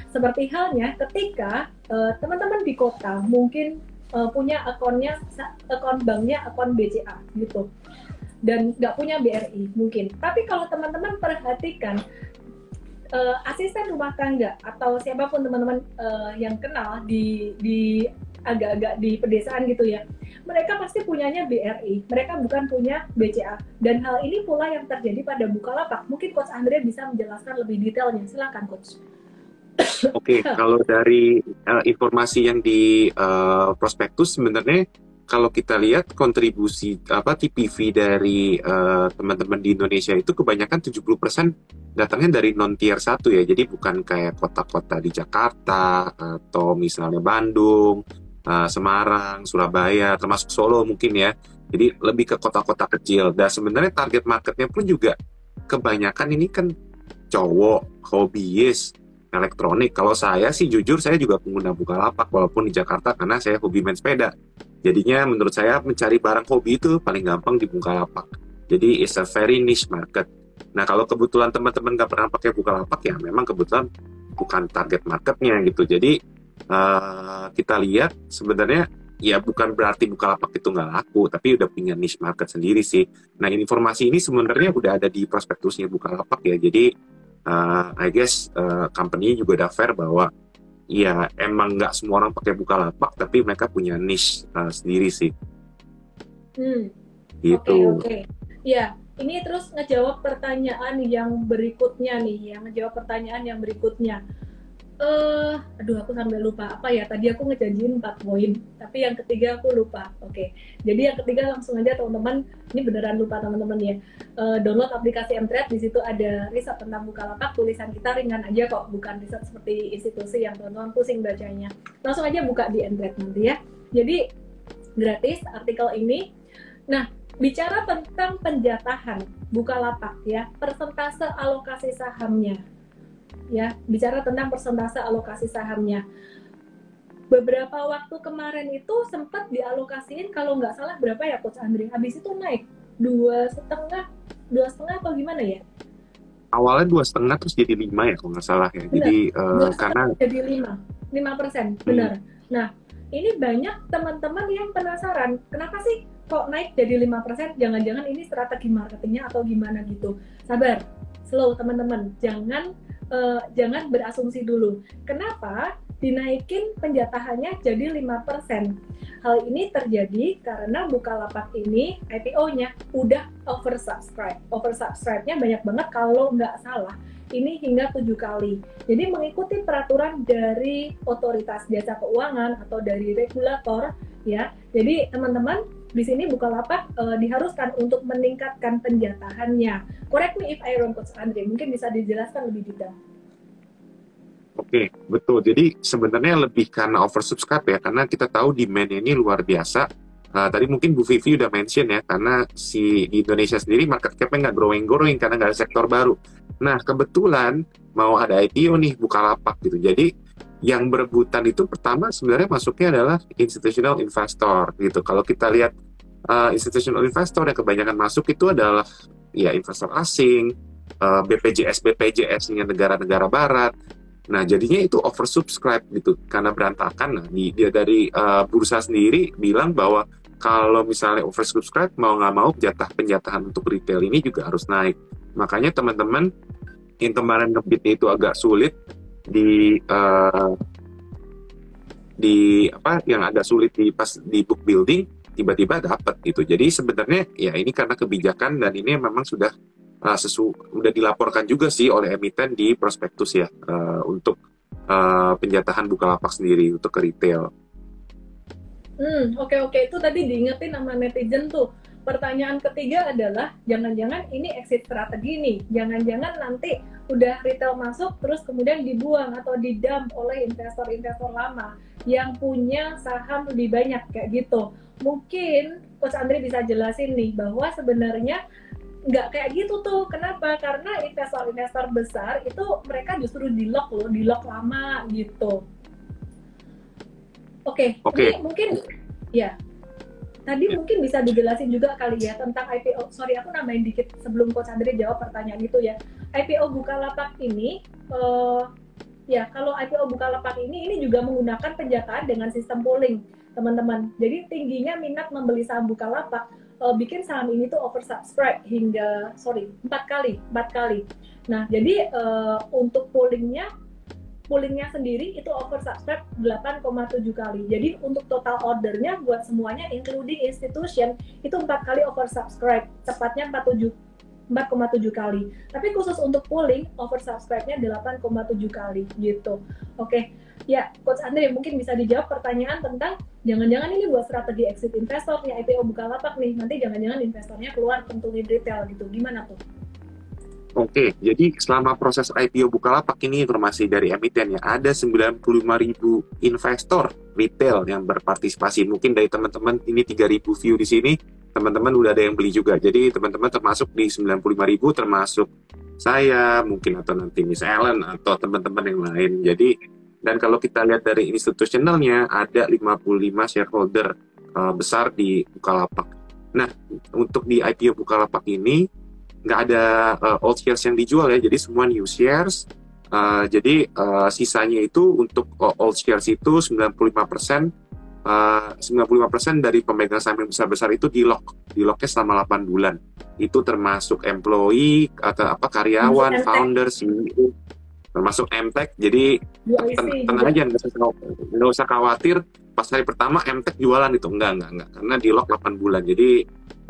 Seperti halnya ketika uh, teman-teman di kota mungkin uh, punya akunnya, akun banknya, akun BCA gitu, dan nggak punya BRI mungkin. Tapi kalau teman-teman perhatikan uh, asisten rumah tangga atau siapa pun teman-teman uh, yang kenal di di agak-agak di pedesaan gitu ya mereka pasti punyanya BRI, mereka bukan punya BCA. Dan hal ini pula yang terjadi pada Bukalapak. Mungkin Coach Andre bisa menjelaskan lebih detailnya. Silakan Coach. Oke, okay, kalau dari uh, informasi yang di uh, prospektus sebenarnya kalau kita lihat kontribusi apa TPV dari uh, teman-teman di Indonesia itu kebanyakan 70% datangnya dari non tier 1 ya. Jadi bukan kayak kota-kota di Jakarta atau misalnya Bandung uh, Semarang, Surabaya, termasuk Solo mungkin ya. Jadi lebih ke kota-kota kecil. Dan sebenarnya target marketnya pun juga kebanyakan ini kan cowok, hobiis, elektronik. Kalau saya sih jujur saya juga pengguna Bukalapak walaupun di Jakarta karena saya hobi main sepeda. Jadinya menurut saya mencari barang hobi itu paling gampang di Bukalapak. Jadi it's a very niche market. Nah kalau kebetulan teman-teman nggak pernah pakai Bukalapak ya memang kebetulan bukan target marketnya gitu. Jadi uh, kita lihat sebenarnya ya bukan berarti Bukalapak itu nggak laku, tapi udah punya niche market sendiri sih. Nah informasi ini sebenarnya udah ada di prospektusnya Bukalapak ya, jadi uh, I guess uh, company juga udah fair bahwa ya emang nggak semua orang pakai Bukalapak, tapi mereka punya niche uh, sendiri sih. Hmm. Gitu. Oke, okay, okay. Ya, ini terus ngejawab pertanyaan yang berikutnya nih, yang ngejawab pertanyaan yang berikutnya uh, aduh aku sampai lupa. Apa ya? Tadi aku ngejanjiin 4 poin tapi yang ketiga aku lupa. Oke. Okay. jadi yang ketiga langsung aja teman-teman. Ini beneran lupa teman-teman ya. Uh, download aplikasi Mtrade di situ ada riset tentang Bukalapak. Tulisan kita ringan aja kok bukan riset seperti institusi yang teman-teman pusing bacanya. Langsung aja buka di Mtrade nanti ya. Jadi gratis artikel ini. Nah bicara tentang penjatahan Bukalapak ya. Persentase alokasi sahamnya ya bicara tentang persentase alokasi sahamnya. Beberapa waktu kemarin itu sempat dialokasiin kalau nggak salah berapa ya coach Andri habis itu naik dua setengah dua setengah atau gimana ya? Awalnya dua setengah terus jadi lima ya kalau nggak salah ya. Benar. jadi uh, karena jadi lima. Lima persen benar. Hmm. nah ini banyak teman-teman yang penasaran kenapa sih kok naik jadi lima persen? Jangan-jangan ini strategi marketingnya atau gimana gitu? Sabar slow teman-teman. Jangan uh, jangan berasumsi dulu. Kenapa dinaikin penjatahannya jadi 5%? Hal ini terjadi karena Bukalapak ini IPO-nya udah oversubscribe. Oversubscribe-nya banyak banget kalau nggak salah. Ini hingga tujuh kali. Jadi mengikuti peraturan dari otoritas jasa keuangan atau dari regulator ya. Jadi teman-teman di sini Bukalapak uh, diharuskan untuk meningkatkan penjatahannya. Correct me if I wrong, Coach Andre. Mungkin bisa dijelaskan lebih detail. Oke, betul. Jadi sebenarnya lebih karena oversubscribe ya, karena kita tahu demand ini luar biasa. Uh, tadi mungkin Bu Vivi udah mention ya, karena si di Indonesia sendiri market cap-nya nggak growing-growing karena nggak ada sektor baru. Nah, kebetulan mau ada IPO nih, buka lapak gitu. Jadi yang berebutan itu pertama sebenarnya masuknya adalah institutional investor gitu. Kalau kita lihat uh, institutional investor yang kebanyakan masuk itu adalah ya investor asing, uh, BPJS BPJS-nya negara-negara barat. Nah, jadinya itu oversubscribe gitu karena berantakan. Nah, di, dia dari uh, bursa sendiri bilang bahwa kalau misalnya oversubscribe mau nggak mau jatah penjatahan untuk retail ini juga harus naik. Makanya teman-teman yang kemarin ngebitnya itu agak sulit di uh, di apa yang agak sulit di pas di book building tiba-tiba dapat gitu. Jadi sebenarnya ya ini karena kebijakan dan ini memang sudah uh, sesu sudah dilaporkan juga sih oleh emiten di prospektus ya uh, untuk uh, penjatahan Bukalapak sendiri untuk ke retail. Hmm, oke okay, oke okay. itu tadi diingetin sama netizen tuh. Pertanyaan ketiga adalah jangan-jangan ini exit strategi nih. Jangan-jangan nanti udah retail masuk terus kemudian dibuang atau didump oleh investor-investor lama yang punya saham lebih banyak kayak gitu mungkin Coach Andri bisa jelasin nih bahwa sebenarnya nggak kayak gitu tuh. Kenapa? Karena investor-investor besar itu mereka justru di lock loh, di lock lama gitu. Oke, okay, okay. ini mungkin ya. Tadi ya. mungkin bisa dijelasin juga kali ya tentang IPO. Sorry, aku nambahin dikit sebelum Coach Andri jawab pertanyaan itu ya. IPO Bukalapak ini uh, ya kalau IPO Bukalapak ini ini juga menggunakan penjataan dengan sistem pooling teman-teman. Jadi tingginya minat membeli saham Bukalapak uh, bikin saham ini tuh oversubscribe hingga sorry empat kali, empat kali. Nah jadi uh, untuk poolingnya poolingnya sendiri itu oversubscribe 8,7 kali. Jadi untuk total ordernya buat semuanya including institution itu empat kali oversubscribe, tepatnya 47 4,7 kali. Tapi khusus untuk pooling oversubscribe-nya 8,7 kali gitu. Oke. Ya, Coach Andre mungkin bisa dijawab pertanyaan tentang jangan-jangan ini buat strategi exit investornya IPO Bukalapak nih, nanti jangan-jangan investornya keluar tentuin retail gitu. Gimana tuh? Oke, jadi selama proses IPO Bukalapak ini informasi dari emiten ya, ada 95 ribu investor retail yang berpartisipasi. Mungkin dari teman-teman ini 3 ribu view di sini, teman-teman udah ada yang beli juga. Jadi teman-teman termasuk di 95 ribu, termasuk saya, mungkin atau nanti Miss Ellen atau teman-teman yang lain. Jadi dan kalau kita lihat dari institusionalnya, ada 55 shareholder uh, besar di Bukalapak. Nah, untuk di IPO Bukalapak ini, nggak ada uh, old shares yang dijual ya, jadi semua new shares. Uh, jadi uh, sisanya itu untuk old shares itu 95% Uh, 95% dari pemegang saham yang besar-besar itu di lock, di locknya selama 8 bulan. Itu termasuk employee atau apa karyawan, founder, CEO, termasuk MTech jadi ten tenang aja nggak usah, nggak usah khawatir pas hari pertama MTech jualan itu. Enggak enggak enggak karena di lock 8 bulan. Jadi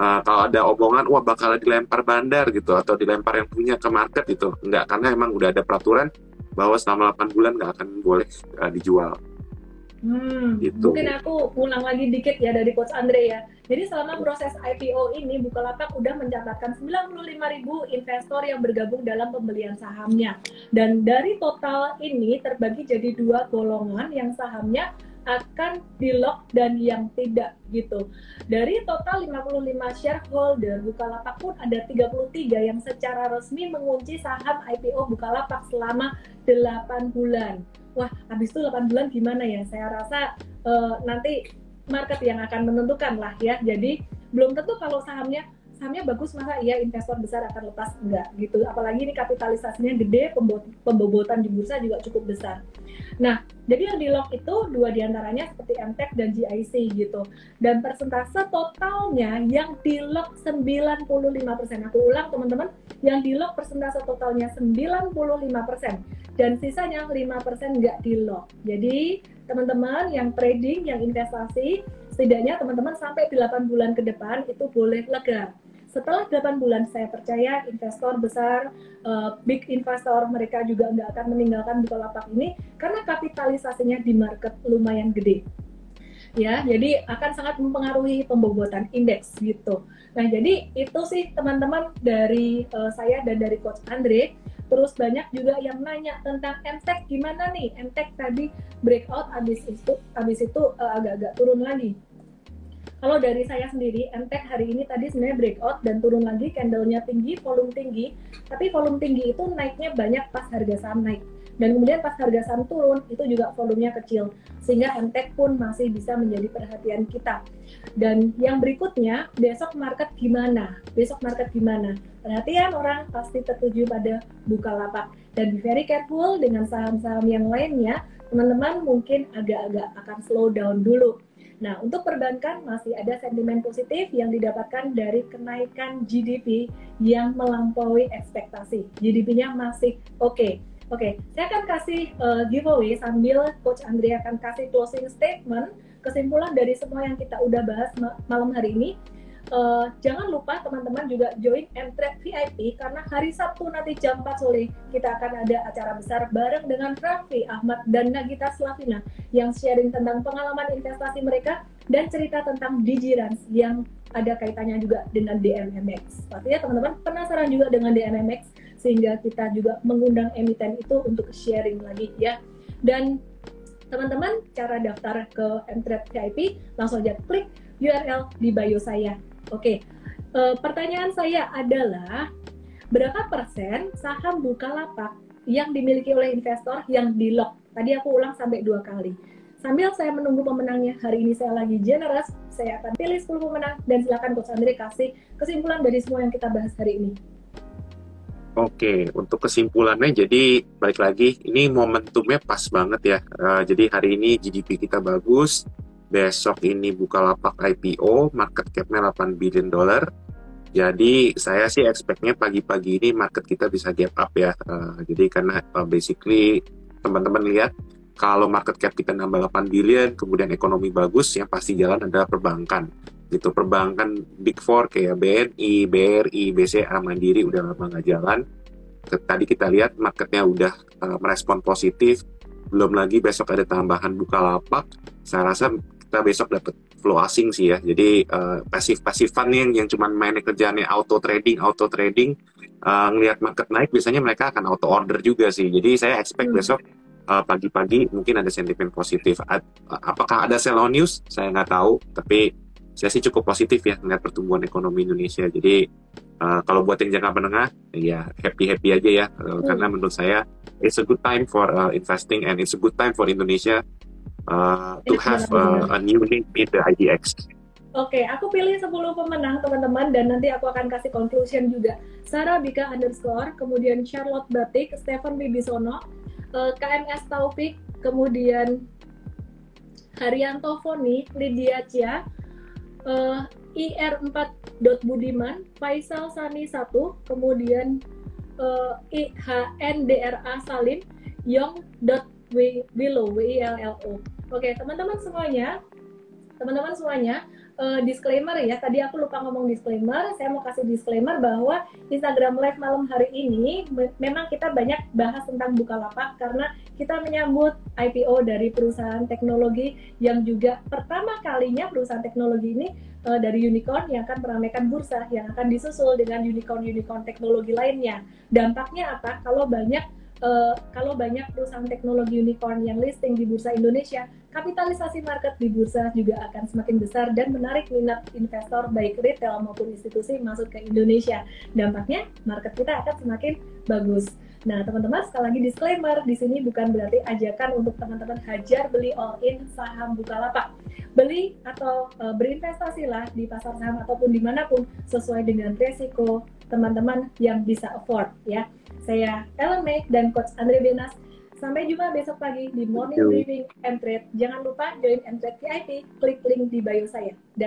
uh, kalau ada omongan wah bakal dilempar bandar gitu atau dilempar yang punya ke market itu enggak karena emang udah ada peraturan bahwa selama 8 bulan nggak akan boleh uh, dijual Hmm, gitu. Mungkin aku ulang lagi dikit ya dari Coach Andre ya. Jadi selama proses IPO ini Bukalapak udah mencatatkan 95 ribu investor yang bergabung dalam pembelian sahamnya. Dan dari total ini terbagi jadi dua golongan yang sahamnya akan di lock dan yang tidak gitu. Dari total 55 shareholder Bukalapak pun ada 33 yang secara resmi mengunci saham IPO Bukalapak selama 8 bulan. Wah, habis itu 8 bulan gimana ya? Saya rasa uh, nanti market yang akan menentukan lah ya. Jadi belum tentu kalau sahamnya sahamnya bagus masa iya investor besar akan lepas. Enggak gitu. Apalagi ini kapitalisasinya gede pembobotan di bursa juga cukup besar. Nah jadi yang di lock itu dua di antaranya seperti MTEK dan GIC gitu. Dan persentase totalnya yang di lock 95% aku ulang teman-teman. Yang di lock persentase totalnya 95% dan sisanya 5% enggak di lock. Jadi teman-teman yang trading yang investasi setidaknya teman-teman sampai 8 bulan ke depan itu boleh lega setelah 8 bulan saya percaya investor besar, uh, big investor mereka juga nggak akan meninggalkan Bukalapak ini karena kapitalisasinya di market lumayan gede. Ya, jadi akan sangat mempengaruhi pembobotan indeks gitu. Nah, jadi itu sih teman-teman dari uh, saya dan dari Coach Andre. Terus banyak juga yang nanya tentang MTech gimana nih? MTech tadi breakout habis itu habis itu uh, agak-agak turun lagi kalau dari saya sendiri, MTech hari ini tadi sebenarnya breakout dan turun lagi, candlenya tinggi, volume tinggi. Tapi volume tinggi itu naiknya banyak pas harga saham naik. Dan kemudian pas harga saham turun, itu juga volumenya kecil. Sehingga MTech pun masih bisa menjadi perhatian kita. Dan yang berikutnya, besok market gimana? Besok market gimana? perhatian orang pasti tertuju pada Bukalapak dan be very careful dengan saham-saham yang lainnya teman-teman mungkin agak-agak akan slow down dulu Nah, untuk perbankan masih ada sentimen positif yang didapatkan dari kenaikan GDP yang melampaui ekspektasi. GDP-nya masih oke. Okay. Oke, okay, saya akan kasih uh, giveaway sambil Coach Andrea akan kasih closing statement, kesimpulan dari semua yang kita udah bahas malam hari ini uh, jangan lupa teman-teman juga join Mtrade VIP karena hari Sabtu nanti jam 4 sore kita akan ada acara besar bareng dengan Raffi Ahmad dan Nagita Slavina yang sharing tentang pengalaman investasi mereka dan cerita tentang Digirans yang ada kaitannya juga dengan DMMX. Pastinya teman-teman penasaran juga dengan DMMX sehingga kita juga mengundang emiten itu untuk sharing lagi ya. Dan teman-teman cara daftar ke Mtrade VIP langsung aja klik URL di bio saya Oke, uh, pertanyaan saya adalah berapa persen saham Bukalapak yang dimiliki oleh investor yang di lock? Tadi aku ulang sampai dua kali. Sambil saya menunggu pemenangnya, hari ini saya lagi generous, saya akan pilih 10 pemenang dan silakan Coach Andre kasih kesimpulan dari semua yang kita bahas hari ini. Oke, untuk kesimpulannya jadi balik lagi, ini momentumnya pas banget ya. Uh, jadi hari ini GDP kita bagus, besok ini buka lapak IPO, market cap-nya 8 billion dollar. Jadi saya sih expect-nya pagi-pagi ini market kita bisa gap up ya. Uh, jadi karena uh, basically teman-teman lihat kalau market cap kita nambah 8 billion, kemudian ekonomi bagus, yang pasti jalan adalah perbankan. Gitu, perbankan Big Four kayak BNI, BRI, BCA, Mandiri udah lama nggak jalan. Tadi kita lihat marketnya udah uh, merespon positif, belum lagi besok ada tambahan buka lapak. Saya rasa kita besok dapat flow asing sih ya. Jadi uh, pasif pasifan yang yang cuma main kerjaannya auto trading, auto trading uh, ngelihat market naik biasanya mereka akan auto order juga sih. Jadi saya expect hmm. besok uh, pagi-pagi mungkin ada sentimen positif. Ad, apakah ada sell on news? Saya nggak tahu, tapi saya sih cukup positif ya melihat pertumbuhan ekonomi Indonesia. Jadi uh, kalau buat yang jangka menengah, ya happy happy aja ya, uh, hmm. karena menurut saya it's a good time for uh, investing and it's a good time for Indonesia uh, to have uh, a new name in the IDX. Oke, okay, aku pilih 10 pemenang teman-teman dan nanti aku akan kasih conclusion juga. Sarah Bika underscore, kemudian Charlotte Batik, Stephen Bibisono, uh, KMS Taufik, kemudian Haryanto Foni, Lydia Cia, uh, IR4 Budiman, Faisal Sani 1, kemudian uh, IHNDRA Salim, Yong Willow, W I L L O. Oke, teman-teman semuanya, teman-teman semuanya, uh, disclaimer ya. Tadi aku lupa ngomong disclaimer. Saya mau kasih disclaimer bahwa Instagram Live malam hari ini me memang kita banyak bahas tentang Bukalapak karena kita menyambut IPO dari perusahaan teknologi yang juga pertama kalinya perusahaan teknologi ini uh, dari unicorn yang akan meramaikan bursa yang akan disusul dengan unicorn-unicorn teknologi lainnya. Dampaknya apa? Kalau banyak uh, kalau banyak perusahaan teknologi unicorn yang listing di bursa Indonesia, kapitalisasi market di bursa juga akan semakin besar dan menarik minat investor baik retail maupun institusi masuk ke Indonesia. Dampaknya market kita akan semakin bagus. Nah, teman-teman, sekali lagi disclaimer, di sini bukan berarti ajakan untuk teman-teman hajar beli all in saham Bukalapak. Beli atau e, berinvestasilah di pasar saham ataupun di mana pun sesuai dengan resiko teman-teman yang bisa afford ya. Saya Ellen May dan Coach Andre Benas. Sampai jumpa besok pagi di Morning Briefing M-Trade. Jangan lupa join M-Trade VIP, klik link di bio saya. Dan